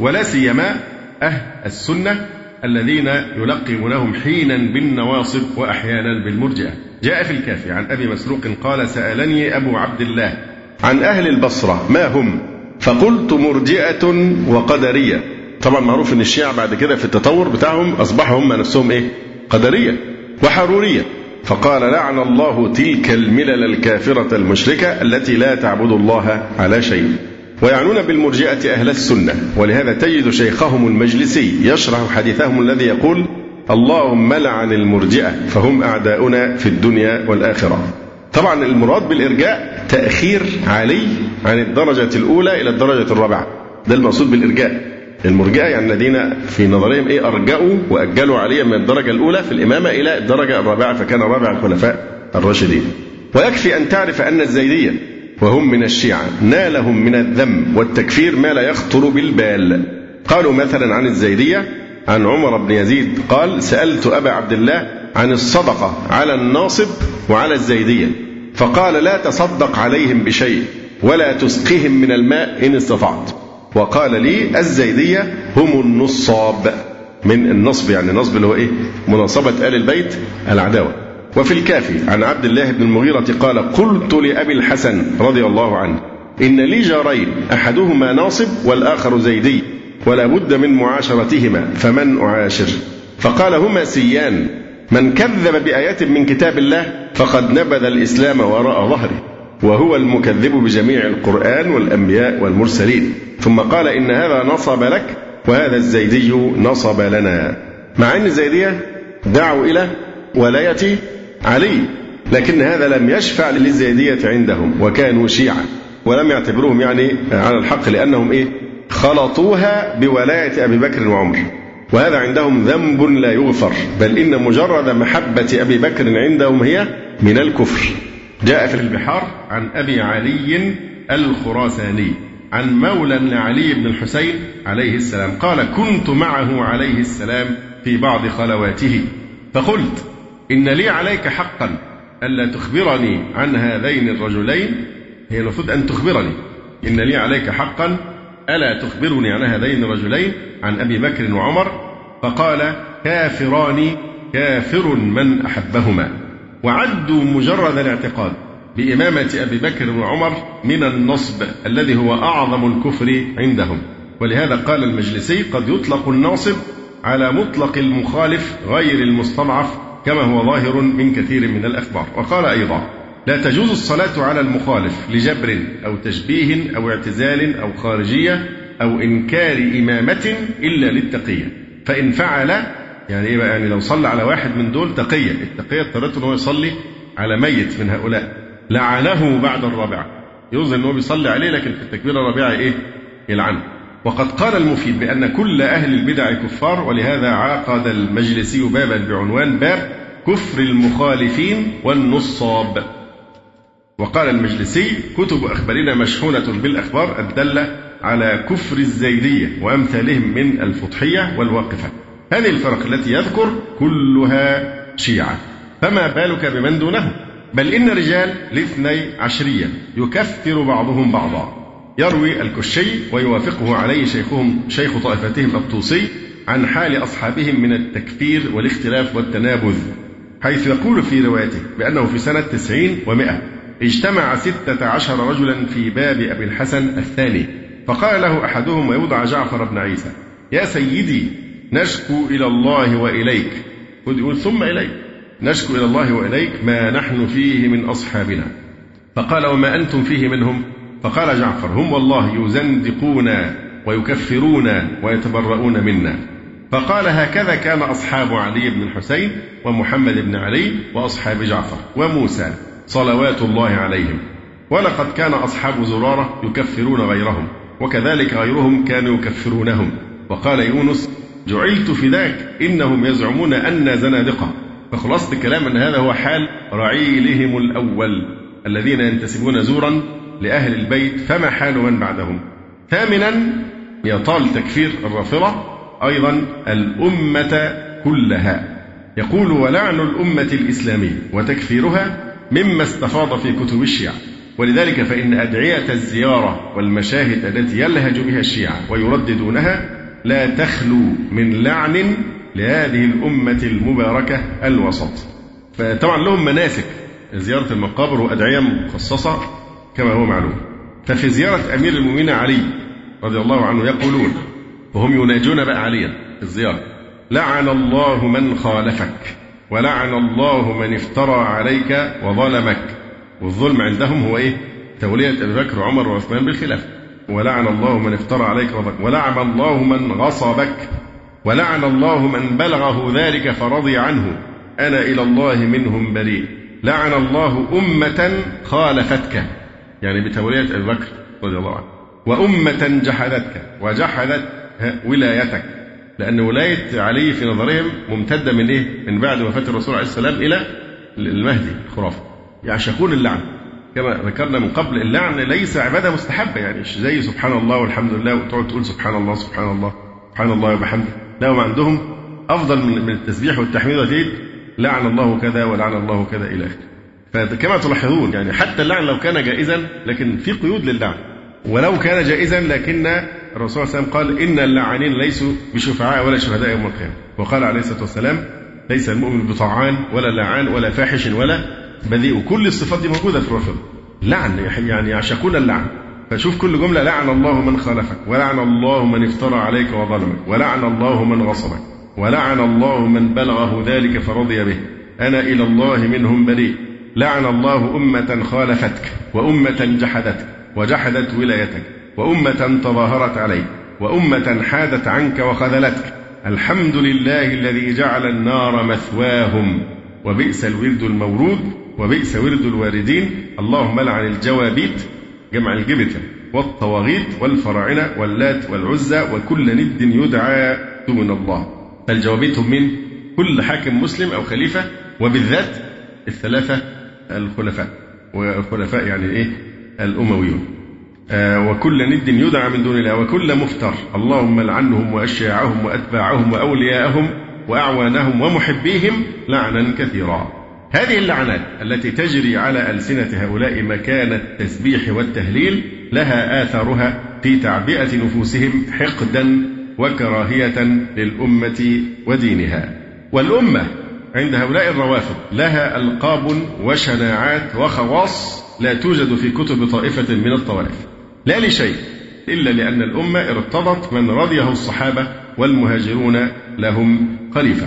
ولا سيما أهل السنة الذين يلقبونهم حينا بالنواصب وأحيانا بالمرجئة. جاء في الكافي عن أبي مسروق قال سألني أبو عبد الله عن أهل البصرة ما هم؟ فقلت مرجئة وقدرية. طبعا معروف إن الشيعة بعد كده في التطور بتاعهم أصبحوا هم نفسهم إيه؟ قدرية وحرورية. فقال لعن الله تلك الملل الكافرة المشركة التي لا تعبد الله على شيء. ويعنون بالمرجئة أهل السنة ولهذا تجد شيخهم المجلسي يشرح حديثهم الذي يقول اللهم لعن المرجئة فهم أعداؤنا في الدنيا والآخرة. طبعا المراد بالإرجاء تأخير علي عن الدرجة الأولى إلى الدرجة الرابعة. ده المقصود بالإرجاء. المرجئة يعني الذين في نظرهم إيه؟ أرجأوا وأجلوا عليا من الدرجة الأولى في الإمامة إلى الدرجة الرابعة فكان رابع الخلفاء الراشدين. ويكفي أن تعرف أن الزيدية وهم من الشيعة نالهم من الذم والتكفير ما لا يخطر بالبال. قالوا مثلا عن الزيدية عن عمر بن يزيد قال سألت أبا عبد الله عن الصدقة على الناصب وعلى الزيدية فقال لا تصدق عليهم بشيء ولا تسقهم من الماء إن استطعت. وقال لي الزيدية هم النصاب. من النصب يعني النصب اللي هو إيه؟ مناصبة آل البيت العداوة. وفي الكافي عن عبد الله بن المغيرة قال قلت لأبي الحسن رضي الله عنه إن لي جارين أحدهما ناصب والآخر زيدي. ولا بد من معاشرتهما فمن أعاشر؟ فقال هما سيان من كذب بآيات من كتاب الله فقد نبذ الإسلام وراء ظهره وهو المكذب بجميع القرآن والأنبياء والمرسلين. ثم قال إن هذا نصب لك وهذا الزيدي نصب لنا. مع أن الزيدية دعوا إلى ولاية علي لكن هذا لم يشفع للزيدية عندهم وكانوا شيعة ولم يعتبروهم يعني على الحق لأنهم إيه؟ خلطوها بولاية أبي بكر وعمر. وهذا عندهم ذنب لا يغفر. بل إن مجرد محبة أبي بكر عندهم هي من الكفر. جاء في البحار عن أبي علي الخراساني عن مولى لعلي بن الحسين عليه السلام. قال كنت معه عليه السلام في بعض خلواته. فقلت إن لي عليك حقا ألا تخبرني عن هذين الرجلين. هي المفروض أن تخبرني. إن لي عليك حقا ألا تخبرني عن هذين الرجلين عن أبي بكر وعمر؟ فقال كافران كافر من أحبهما. وعدوا مجرد الاعتقاد بإمامة أبي بكر وعمر من النصب الذي هو أعظم الكفر عندهم. ولهذا قال المجلسي قد يطلق الناصب على مطلق المخالف غير المستضعف كما هو ظاهر من كثير من الأخبار. وقال أيضا لا تجوز الصلاة على المخالف لجبر أو تشبيه أو اعتزال أو خارجية أو إنكار إمامة إلا للتقية. فإن فعل يعني إيه يعني لو صلى على واحد من دول تقية. التقية اضطرته أنه يصلي على ميت من هؤلاء. لعنه بعد الرابعة. يظن أنه بيصلي عليه لكن في التكبيرة الرابعة إيه؟ يلعنه وقد قال المفيد بأن كل أهل البدع كفار ولهذا عقد المجلسي بابا بعنوان باب كفر المخالفين والنصاب. وقال المجلسي كتب أخبارنا مشحونة بالأخبار الدالة على كفر الزيدية وأمثالهم من الفضحية والواقفة. هذه الفرق التي يذكر كلها شيعة. فما بالك بمن دونهم؟ بل إن رجال الاثني عشرية يكفر بعضهم بعضا. يروي الكشي ويوافقه عليه شيخهم شيخ طائفتهم الطوسي عن حال أصحابهم من التكفير والاختلاف والتنابذ حيث يقول في روايته بأنه في سنة تسعين ومائة اجتمع ستة عشر رجلا في باب أبي الحسن الثاني فقال له أحدهم ويوضع جعفر بن عيسى يا سيدي نشكو إلى الله وإليك. يقول ثم إليك. نشكو إلى الله وإليك ما نحن فيه من أصحابنا. فقال وما أنتم فيه منهم؟ فقال جعفر هم والله يزندقون ويكفرون ويتبرؤون منا. فقال هكذا كان أصحاب علي بن الحسين ومحمد بن علي وأصحاب جعفر وموسى. صلوات الله عليهم. ولقد كان أصحاب زرارة يكفرون غيرهم وكذلك غيرهم كانوا يكفرونهم. وقال يونس جعلت فداك إنهم يزعمون أن زنادقة. فخلاصة الكلام أن هذا هو حال رعيلهم الأول الذين ينتسبون زورا لأهل البيت فما حال من بعدهم؟ ثامنا يطال تكفير الرافضة أيضا الأمة كلها. يقول ولعن الأمة الإسلامية وتكفيرها مما استفاض في كتب الشيعة. ولذلك فإن أدعية الزيارة والمشاهد التي يلهج بها الشيعة ويرددونها لا تخلو من لعن لهذه الأمة المباركة الوسط. فطبعا لهم مناسك زيارة المقابر وأدعية مخصصة كما هو معلوم. ففي زيارة أمير المؤمنين علي رضي الله عنه يقولون وهم يناجون بقى عليا الزيارة لعن الله من خالفك. ولعن الله من افترى عليك وظلمك. والظلم عندهم هو إيه؟ تولية أبي بكر وعمر وعثمان بالخلافة ولعن الله من افترى عليك وظلمك. ولعن الله من غصبك. ولعن الله من بلغه ذلك فرضي عنه. أنا إلى الله منهم بريء. لعن الله أمة خالفتك. يعني بتولية أبي بكر رضي الله عنه. وأمة جحدتك. وجحدت ولايتك. لأن ولاية علي في نظرهم ممتدة من إيه؟ من بعد وفاة الرسول عليه السلام إلى المهدي الخرافة يعشقون اللعن. كما ذكرنا من قبل اللعن ليس عبادة مستحبة يعني مش زي سبحان الله والحمد لله وتقعد تقول سبحان الله سبحان الله سبحان الله وبحمده لا هم عندهم أفضل من التسبيح والتحميد والتهليل لعن الله كذا ولعن الله كذا إلى آخره. فكما تلاحظون يعني حتى اللعن لو كان جائزا لكن في قيود للعن. ولو كان جائزا لكن الرسول صلى الله عليه وسلم قال إن اللاعنين ليسوا بشفعاء ولا شهداء يوم القيامة. وقال عليه الصلاة والسلام ليس المؤمن بطعان ولا لعان ولا فاحش ولا بذيء. كل الصفات دي موجودة في الرسول. لعن يعني يعشقون اللعن. فشوف كل جملة لعن الله من خالفك ولعن الله من افترى عليك وظلمك ولعن الله من غصبك ولعن الله من بلغه ذلك فرضي به. أنا إلى الله منهم بريء لعن الله أمة خالفتك وأمة جحدتك وجحدت ولايتك. وأمة تظاهرت عليك وأمة حادت عنك وخذلتك. الحمد لله الذي جعل النار مثواهم. وبئس الورد المورود وبئس ورد الواردين. اللهم لعن الجوابيت جمع الجبتة والطواغيت والفراعنة واللات والعزى وكل ند يدعى دون الله. فالجوابيت هم من كل حاكم مسلم أو خليفة وبالذات الثلاثة الخلفاء والخلفاء يعني إيه؟ الأمويون. وكل ند يدعى من دون الله وكل مفتر. اللهم لعنهم وأشياعهم وأتباعهم وأولياءهم وأعوانهم ومحبيهم لعنا كثيرا. هذه اللعنات التي تجري على ألسنة هؤلاء مكان التسبيح والتهليل لها آثارها في تعبئة نفوسهم حقدا وكراهية للأمة ودينها. والأمة عند هؤلاء الروافض لها ألقاب وشناعات وخواص لا توجد في كتب طائفة من الطوائف. لا لشيء إلا لأن الأمة ارتضت من رضيه الصحابة والمهاجرون لهم خليفة.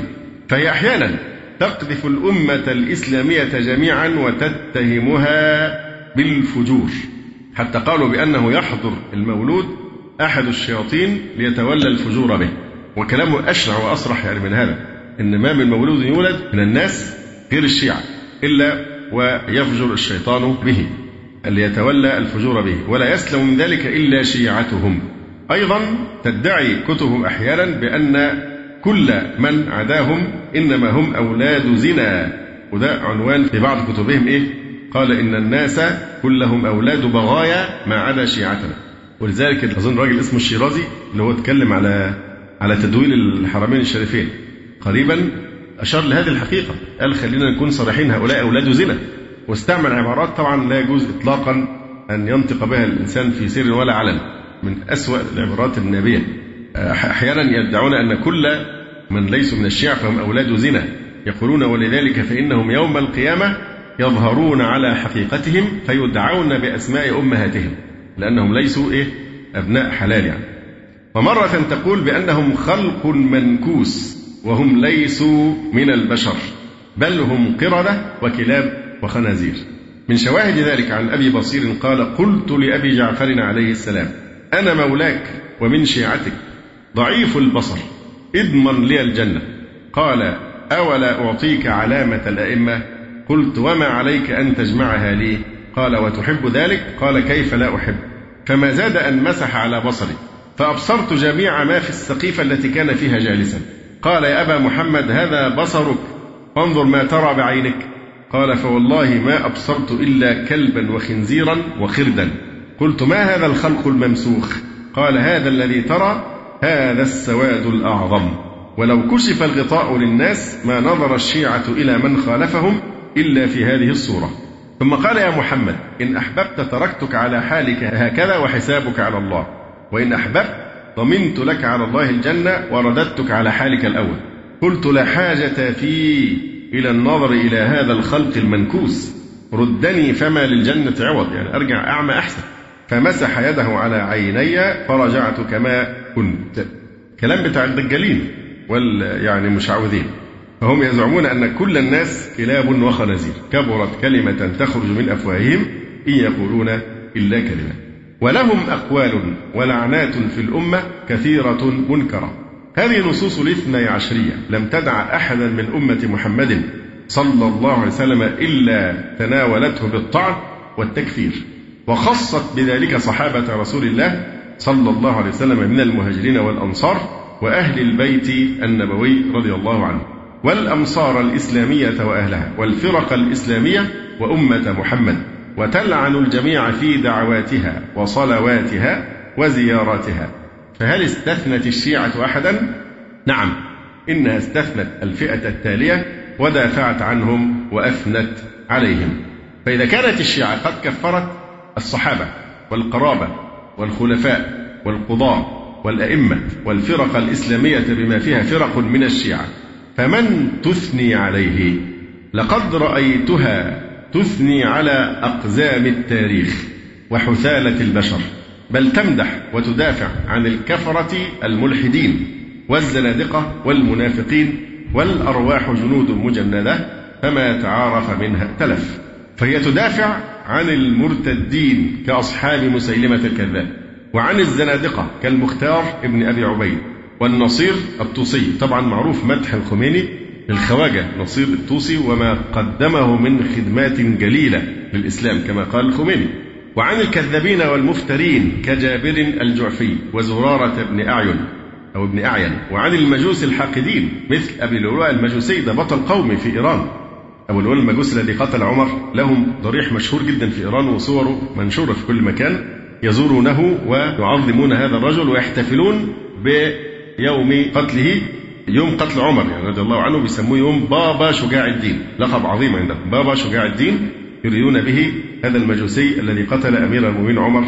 فهي أحيانا تقذف الأمة الإسلامية جميعا وتتهمها بالفجور. حتى قالوا بأنه يحضر المولود أحد الشياطين ليتولى الفجور به. وكلامه أشرع وأصرح يعني من هذا إن ما من مولود يولد من الناس غير الشيعة إلا ويفجر الشيطان به. ليتولى الفجور به ولا يسلم من ذلك إلا شيعتهم. أيضا تدعي كتبهم أحيانا بأن كل من عداهم إنما هم أولاد زنا. وده عنوان في بعض كتبهم إيه؟ قال إن الناس كلهم أولاد بغايا ما عدا شيعتنا. ولذلك أظن راجل اسمه الشيرازي اللي هو اتكلم على على تدويل الحرمين الشريفين. قريبا أشار لهذه الحقيقة. قال خلينا نكون صريحين هؤلاء أولاد زنا. واستعمل عبارات طبعا لا يجوز إطلاقا أن ينطق بها الإنسان في سر ولا علن من أسوأ العبارات النابية أحيانا يدعون أن كل من ليسوا من الشيعة فهم أولاد زنا. يقولون ولذلك فإنهم يوم القيامة يظهرون على حقيقتهم فيدعون بأسماء أمهاتهم. لأنهم ليسوا إيه؟ أبناء حلال يعني. ومرة تقول بأنهم خلق منكوس وهم ليسوا من البشر. بل هم قردة وكلاب وخنازير. من شواهد ذلك عن أبي بصير قال قلت لأبي جعفر عليه السلام أنا مولاك ومن شيعتك ضعيف البصر اضمن لي الجنة. قال أولا أعطيك علامة الأئمة؟ قلت وما عليك أن تجمعها لي؟ قال وتحب ذلك؟ قال كيف لا أحب؟ فما زاد أن مسح على بصري فأبصرت جميع ما في السقيفة التي كان فيها جالسا. قال يا أبا محمد هذا بصرك فانظر ما ترى بعينك. قال فوالله ما أبصرت إلا كلبا وخنزيرا وخردا. قلت ما هذا الخلق الممسوخ؟ قال هذا الذي ترى هذا السواد الأعظم. ولو كشف الغطاء للناس ما نظر الشيعة إلى من خالفهم إلا في هذه الصورة. ثم قال يا محمد إن أحببت تركتك على حالك هكذا وحسابك على الله. وإن أحببت ضمنت لك على الله الجنة ورددتك على حالك الأول. قلت لا حاجة في إلى النظر إلى هذا الخلق المنكوس. ردني فما للجنة عوض. يعني أرجع أعمى أحسن. فمسح يده على عيني فرجعت كما كنت. كلام بتاع الدجالين وال يعني مشعوذين. فهم يزعمون أن كل الناس كلاب وخنازير. كبرت كلمة تخرج من أفواههم إن يقولون إلا كلمة. ولهم أقوال ولعنات في الأمة كثيرة منكرة. هذه نصوص الاثني عشرية لم تدع أحدا من أمة محمد صلى الله عليه وسلم إلا تناولته بالطعن والتكفير. وخصت بذلك صحابة رسول الله صلى الله عليه وسلم من المهاجرين والأنصار وأهل البيت النبوي رضي الله عنه والأمصار الإسلامية وأهلها والفرق الإسلامية وأمة محمد وتلعن الجميع في دعواتها وصلواتها وزياراتها. فهل استثنت الشيعة أحدا؟ نعم. إنها استثنت الفئة التالية ودافعت عنهم وأثنت عليهم. فإذا كانت الشيعة قد كفرت الصحابة والقرابة والخلفاء والقضاة والأئمة والفرق الإسلامية بما فيها فرق من الشيعة فمن تثني عليه؟ لقد رأيتها تثني على أقزام التاريخ وحثالة البشر. بل تمدح وتدافع عن الكفرة الملحدين والزنادقة والمنافقين والأرواح جنود مجندة فما تعارف منها ائتلف فهي تدافع عن المرتدين كأصحاب مسيلمة الكذاب وعن الزنادقة كالمختار ابن أبي عبيد والنصير الطوسي. طبعا معروف مدح الخميني للخواجة نصير الطوسي وما قدمه من خدمات جليلة للإسلام كما قال الخميني. وعن الكذابين والمفترين كجابر الجعفي وزرارة بن أعين أو ابن أعين وعن المجوس الحاقدين مثل أبي لؤلؤة المجوسي ده بطل قومي في إيران. أبو لؤلؤة المجوس الذي قتل عمر لهم ضريح مشهور جدا في إيران وصوره منشورة في كل مكان. يزورونه ويعظمون هذا الرجل ويحتفلون بيوم قتله يوم قتل عمر يعني رضي الله عنه بيسموه يوم بابا شجاع الدين لقب عظيم عندهم. بابا شجاع الدين يريدون به هذا المجوسي الذي قتل أمير المؤمنين عمر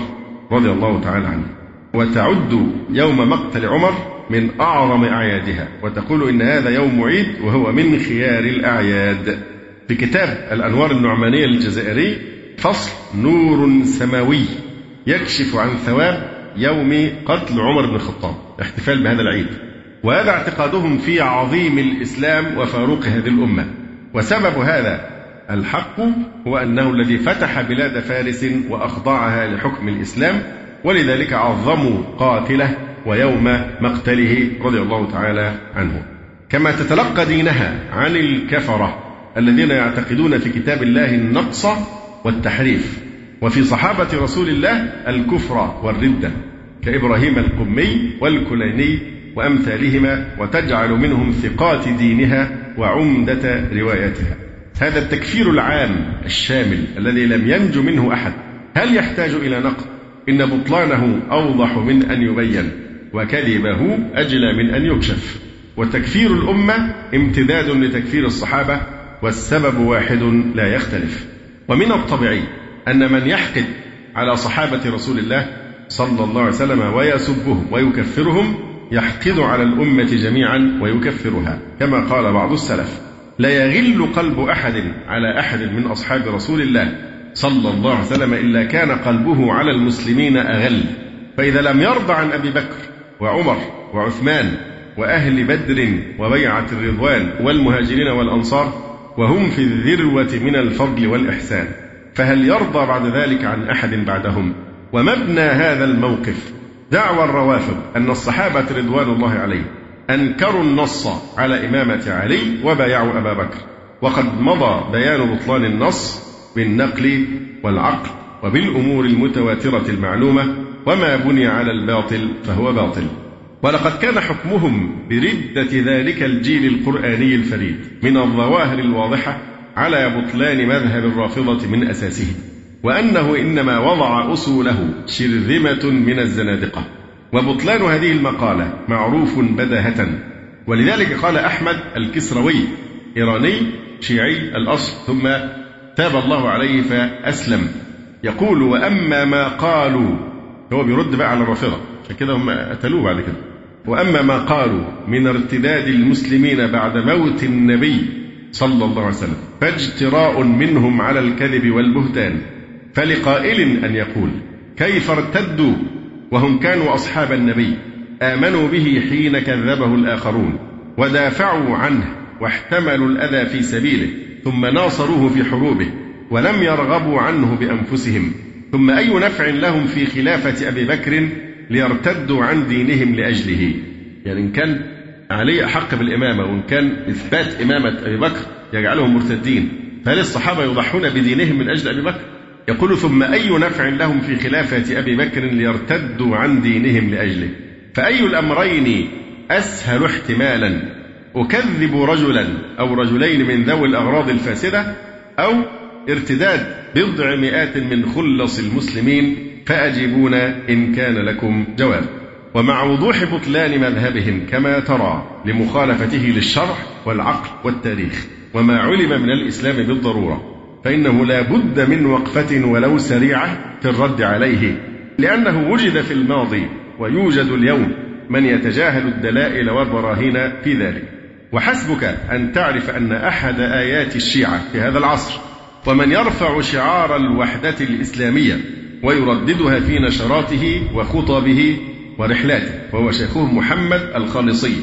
رضي الله تعالى عنه. وتعد يوم مقتل عمر من أعظم أعيادها. وتقول إن هذا يوم عيد وهو من خيار الأعياد. في كتاب الأنوار النعمانية الجزائري فصل نور سماوي يكشف عن ثواب يوم قتل عمر بن الخطاب. احتفال بهذا العيد. وهذا اعتقادهم في عظيم الإسلام وفاروق هذه الأمة. وسبب هذا الحق هو أنه الذي فتح بلاد فارس وأخضعها لحكم الإسلام ولذلك عظموا قاتله ويوم مقتله رضي الله تعالى عنه. كما تتلقى دينها عن الكفرة الذين يعتقدون في كتاب الله النقص والتحريف وفي صحابة رسول الله الكفر والردة كإبراهيم القمي والكليني وأمثالهما وتجعل منهم ثقات دينها وعمدة روايتها هذا التكفير العام الشامل الذي لم ينج منه أحد. هل يحتاج إلى نقد؟ إن بطلانه أوضح من أن يبين وكذبه أجلى من أن يكشف. وتكفير الأمة امتداد لتكفير الصحابة والسبب واحد لا يختلف. ومن الطبيعي أن من يحقد على صحابة رسول الله صلى الله عليه وسلم ويسبهم ويكفرهم يحقد على الأمة جميعا ويكفرها كما قال بعض السلف. لا يغل قلب أحد على أحد من أصحاب رسول الله صلى الله عليه وسلم إلا كان قلبه على المسلمين أغل. فإذا لم يرضى عن أبي بكر وعمر وعثمان وأهل بدر وبيعة الرضوان والمهاجرين والأنصار وهم في الذروة من الفضل والإحسان فهل يرضى بعد ذلك عن أحد بعدهم؟ ومبنى هذا الموقف دعوى الروافض أن الصحابة رضوان الله عليهم أنكروا النص على إمامة علي وبايعوا أبا بكر. وقد مضى بيان بطلان النص بالنقل والعقل وبالأمور المتواترة المعلومة وما بني على الباطل فهو باطل. ولقد كان حكمهم بردة ذلك الجيل القرآني الفريد من الظواهر الواضحة على بطلان مذهب الرافضة من أساسه وأنه إنما وضع أصوله شرذمة من الزنادقة. وبطلان هذه المقالة معروف بداهة. ولذلك قال أحمد الكسروي إيراني شيعي الأصل ثم تاب الله عليه فأسلم. يقول وأما ما قالوا هو بيرد بقى على الرافضة عشان كده هم قتلوه بعد كده. وأما ما قالوا من ارتداد المسلمين بعد موت النبي صلى الله عليه وسلم فاجتراء منهم على الكذب والبهتان. فلقائل أن يقول كيف ارتدوا وهم كانوا أصحاب النبي آمنوا به حين كذبه الآخرون ودافعوا عنه واحتملوا الأذى في سبيله ثم ناصروه في حروبه ولم يرغبوا عنه بأنفسهم. ثم أي نفع لهم في خلافة أبي بكر ليرتدوا عن دينهم لأجله. يعني إن كان علي أحق بالإمامة وإن كان إثبات إمامة أبي بكر يجعلهم مرتدين فهل الصحابة يضحون بدينهم من أجل أبي بكر؟ يقول ثم أي نفع لهم في خلافة أبي بكر ليرتدوا عن دينهم لأجله؟ فأي الأمرين أسهل احتمالا؟ أكذب رجلا أو رجلين من ذوي الأغراض الفاسدة أو ارتداد بضع مئات من خلص المسلمين؟ فأجيبونا إن كان لكم جواب. ومع وضوح بطلان مذهبهم كما ترى لمخالفته للشرع والعقل والتاريخ وما علم من الإسلام بالضرورة فإنه لا بد من وقفة ولو سريعة في الرد عليه لأنه وجد في الماضي ويوجد اليوم من يتجاهل الدلائل والبراهين في ذلك. وحسبك أن تعرف أن أحد آيات الشيعة في هذا العصر ومن يرفع شعار الوحدة الإسلامية ويرددها في نشراته وخطبه ورحلاته وهو شيخهم محمد الخالصي.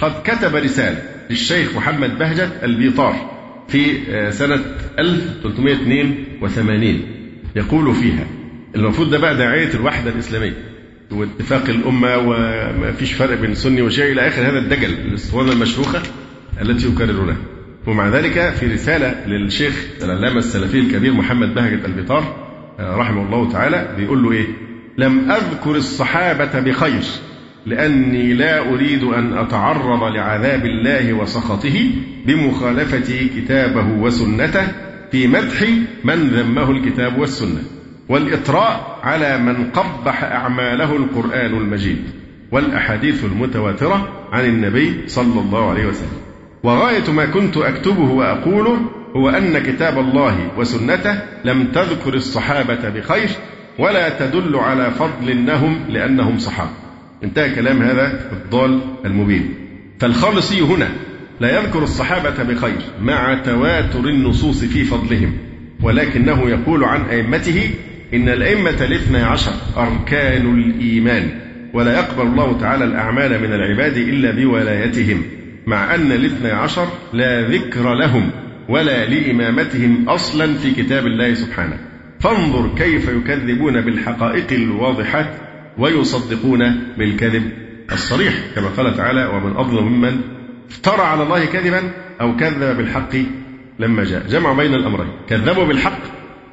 قد كتب رسالة للشيخ محمد بهجة البيطار. في آه، سنة 1382 يقول فيها المفروض ده بقى داعية الوحدة الإسلامية واتفاق الأمة وما فيش فرق بين سني وشيعي إلى آخر هذا الدجل الأسطوانة المشروخة التي يكررونها. ومع ذلك في رسالة للشيخ العلامة السلفي الكبير محمد بهجة البطار آه، رحمه الله تعالى بيقول له إيه؟ لم أذكر الصحابة بخير. لأني لا أريد أن أتعرض لعذاب الله وسخطه بمخالفة كتابه وسنته في مدح من ذمه الكتاب والسنة والإطراء على من قبح أعماله القرآن المجيد والأحاديث المتواترة عن النبي صلى الله عليه وسلم. وغاية ما كنت أكتبه وأقوله هو أن كتاب الله وسنته لم تذكر الصحابة بخير ولا تدل على فضل إنهم لأنهم صحابة. انتهى كلام هذا الضال المبين. فالخالصي هنا لا يذكر الصحابة بخير مع تواتر النصوص في فضلهم ولكنه يقول عن أئمته إن الأئمة الاثنى عشر أركان الإيمان ولا يقبل الله تعالى الأعمال من العباد إلا بولايتهم مع أن الاثنى عشر لا ذكر لهم ولا لإمامتهم أصلا في كتاب الله سبحانه. فانظر كيف يكذبون بالحقائق الواضحات ويصدقون بالكذب الصريح كما قال تعالى ومن أظلم ممن افترى على الله كذبا أو كذب بالحق لما جاء. جمع بين الأمرين كذبوا بالحق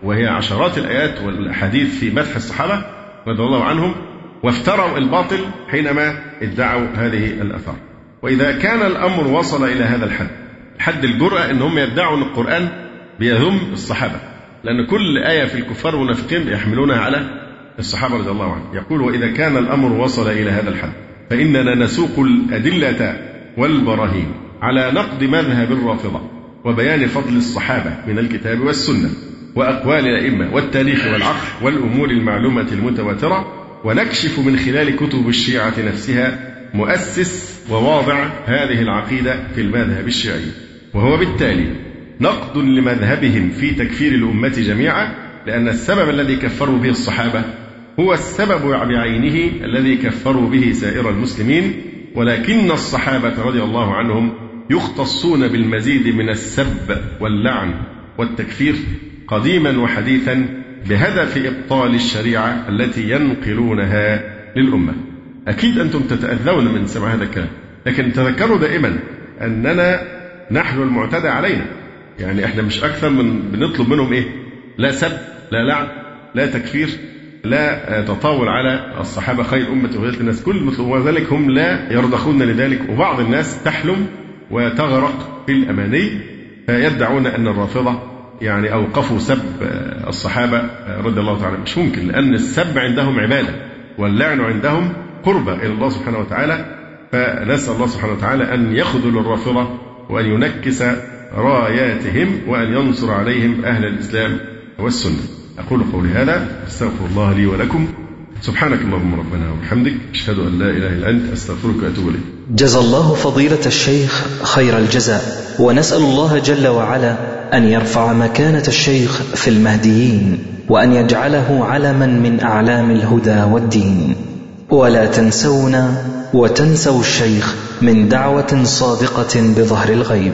وهي عشرات الآيات والأحاديث في مدح الصحابة رضي الله عنهم وافتروا الباطل حينما ادعوا هذه الآثار. وإذا كان الأمر وصل إلى هذا الحد حد الجرأة أن هم يدعوا أن القرآن بيذم الصحابة لأن كل آية في الكفار والمنافقين يحملونها على الصحابة رضي الله عنهم. يقول وإذا كان الأمر وصل إلى هذا الحد فإننا نسوق الأدلة والبراهين على نقد مذهب الرافضة وبيان فضل الصحابة من الكتاب والسنة وأقوال الأئمة والتاريخ والعقل والأمور المعلومة المتواترة ونكشف من خلال كتب الشيعة نفسها مؤسس وواضع هذه العقيدة في المذهب الشيعي. وهو بالتالي نقد لمذهبهم في تكفير الأمة جميعا لأن السبب الذي كفروا به الصحابة هو السبب بعينه الذي كفروا به سائر المسلمين ولكن الصحابة رضي الله عنهم يختصون بالمزيد من السب واللعن والتكفير قديما وحديثا بهدف إبطال الشريعة التي ينقلونها للأمة. أكيد أنتم تتأذون من سماع هذا الكلام لكن تذكروا دائما أننا نحن المعتدى علينا. يعني إحنا مش أكثر من بنطلب منهم إيه؟ لا سب لا لعن لا تكفير. لا تطاول على الصحابة خير أمة أخرجت الناس كل وذلك هم لا يرضخون لذلك وبعض الناس تحلم وتغرق في الأماني فيدعون أن الرافضة يعني أوقفوا سب الصحابة رضي الله تعالى مش ممكن لأن السب عندهم عبادة واللعن عندهم قربة إلى الله سبحانه وتعالى. فنسأل الله سبحانه وتعالى أن يخذل الرافضة وأن ينكس راياتهم وأن ينصر عليهم أهل الإسلام والسنة. أقول قولي هذا أستغفر الله لي ولكم. سبحانك اللهم ربنا وبحمدك أشهد أن لا إله إلا أنت أستغفرك وأتوب إليك. جزى الله فضيلة الشيخ خير الجزاء ونسأل الله جل وعلا أن يرفع مكانة الشيخ في المهديين وأن يجعله علما من أعلام الهدى والدين. ولا تنسونا وتنسوا الشيخ من دعوة صادقة بظهر الغيب.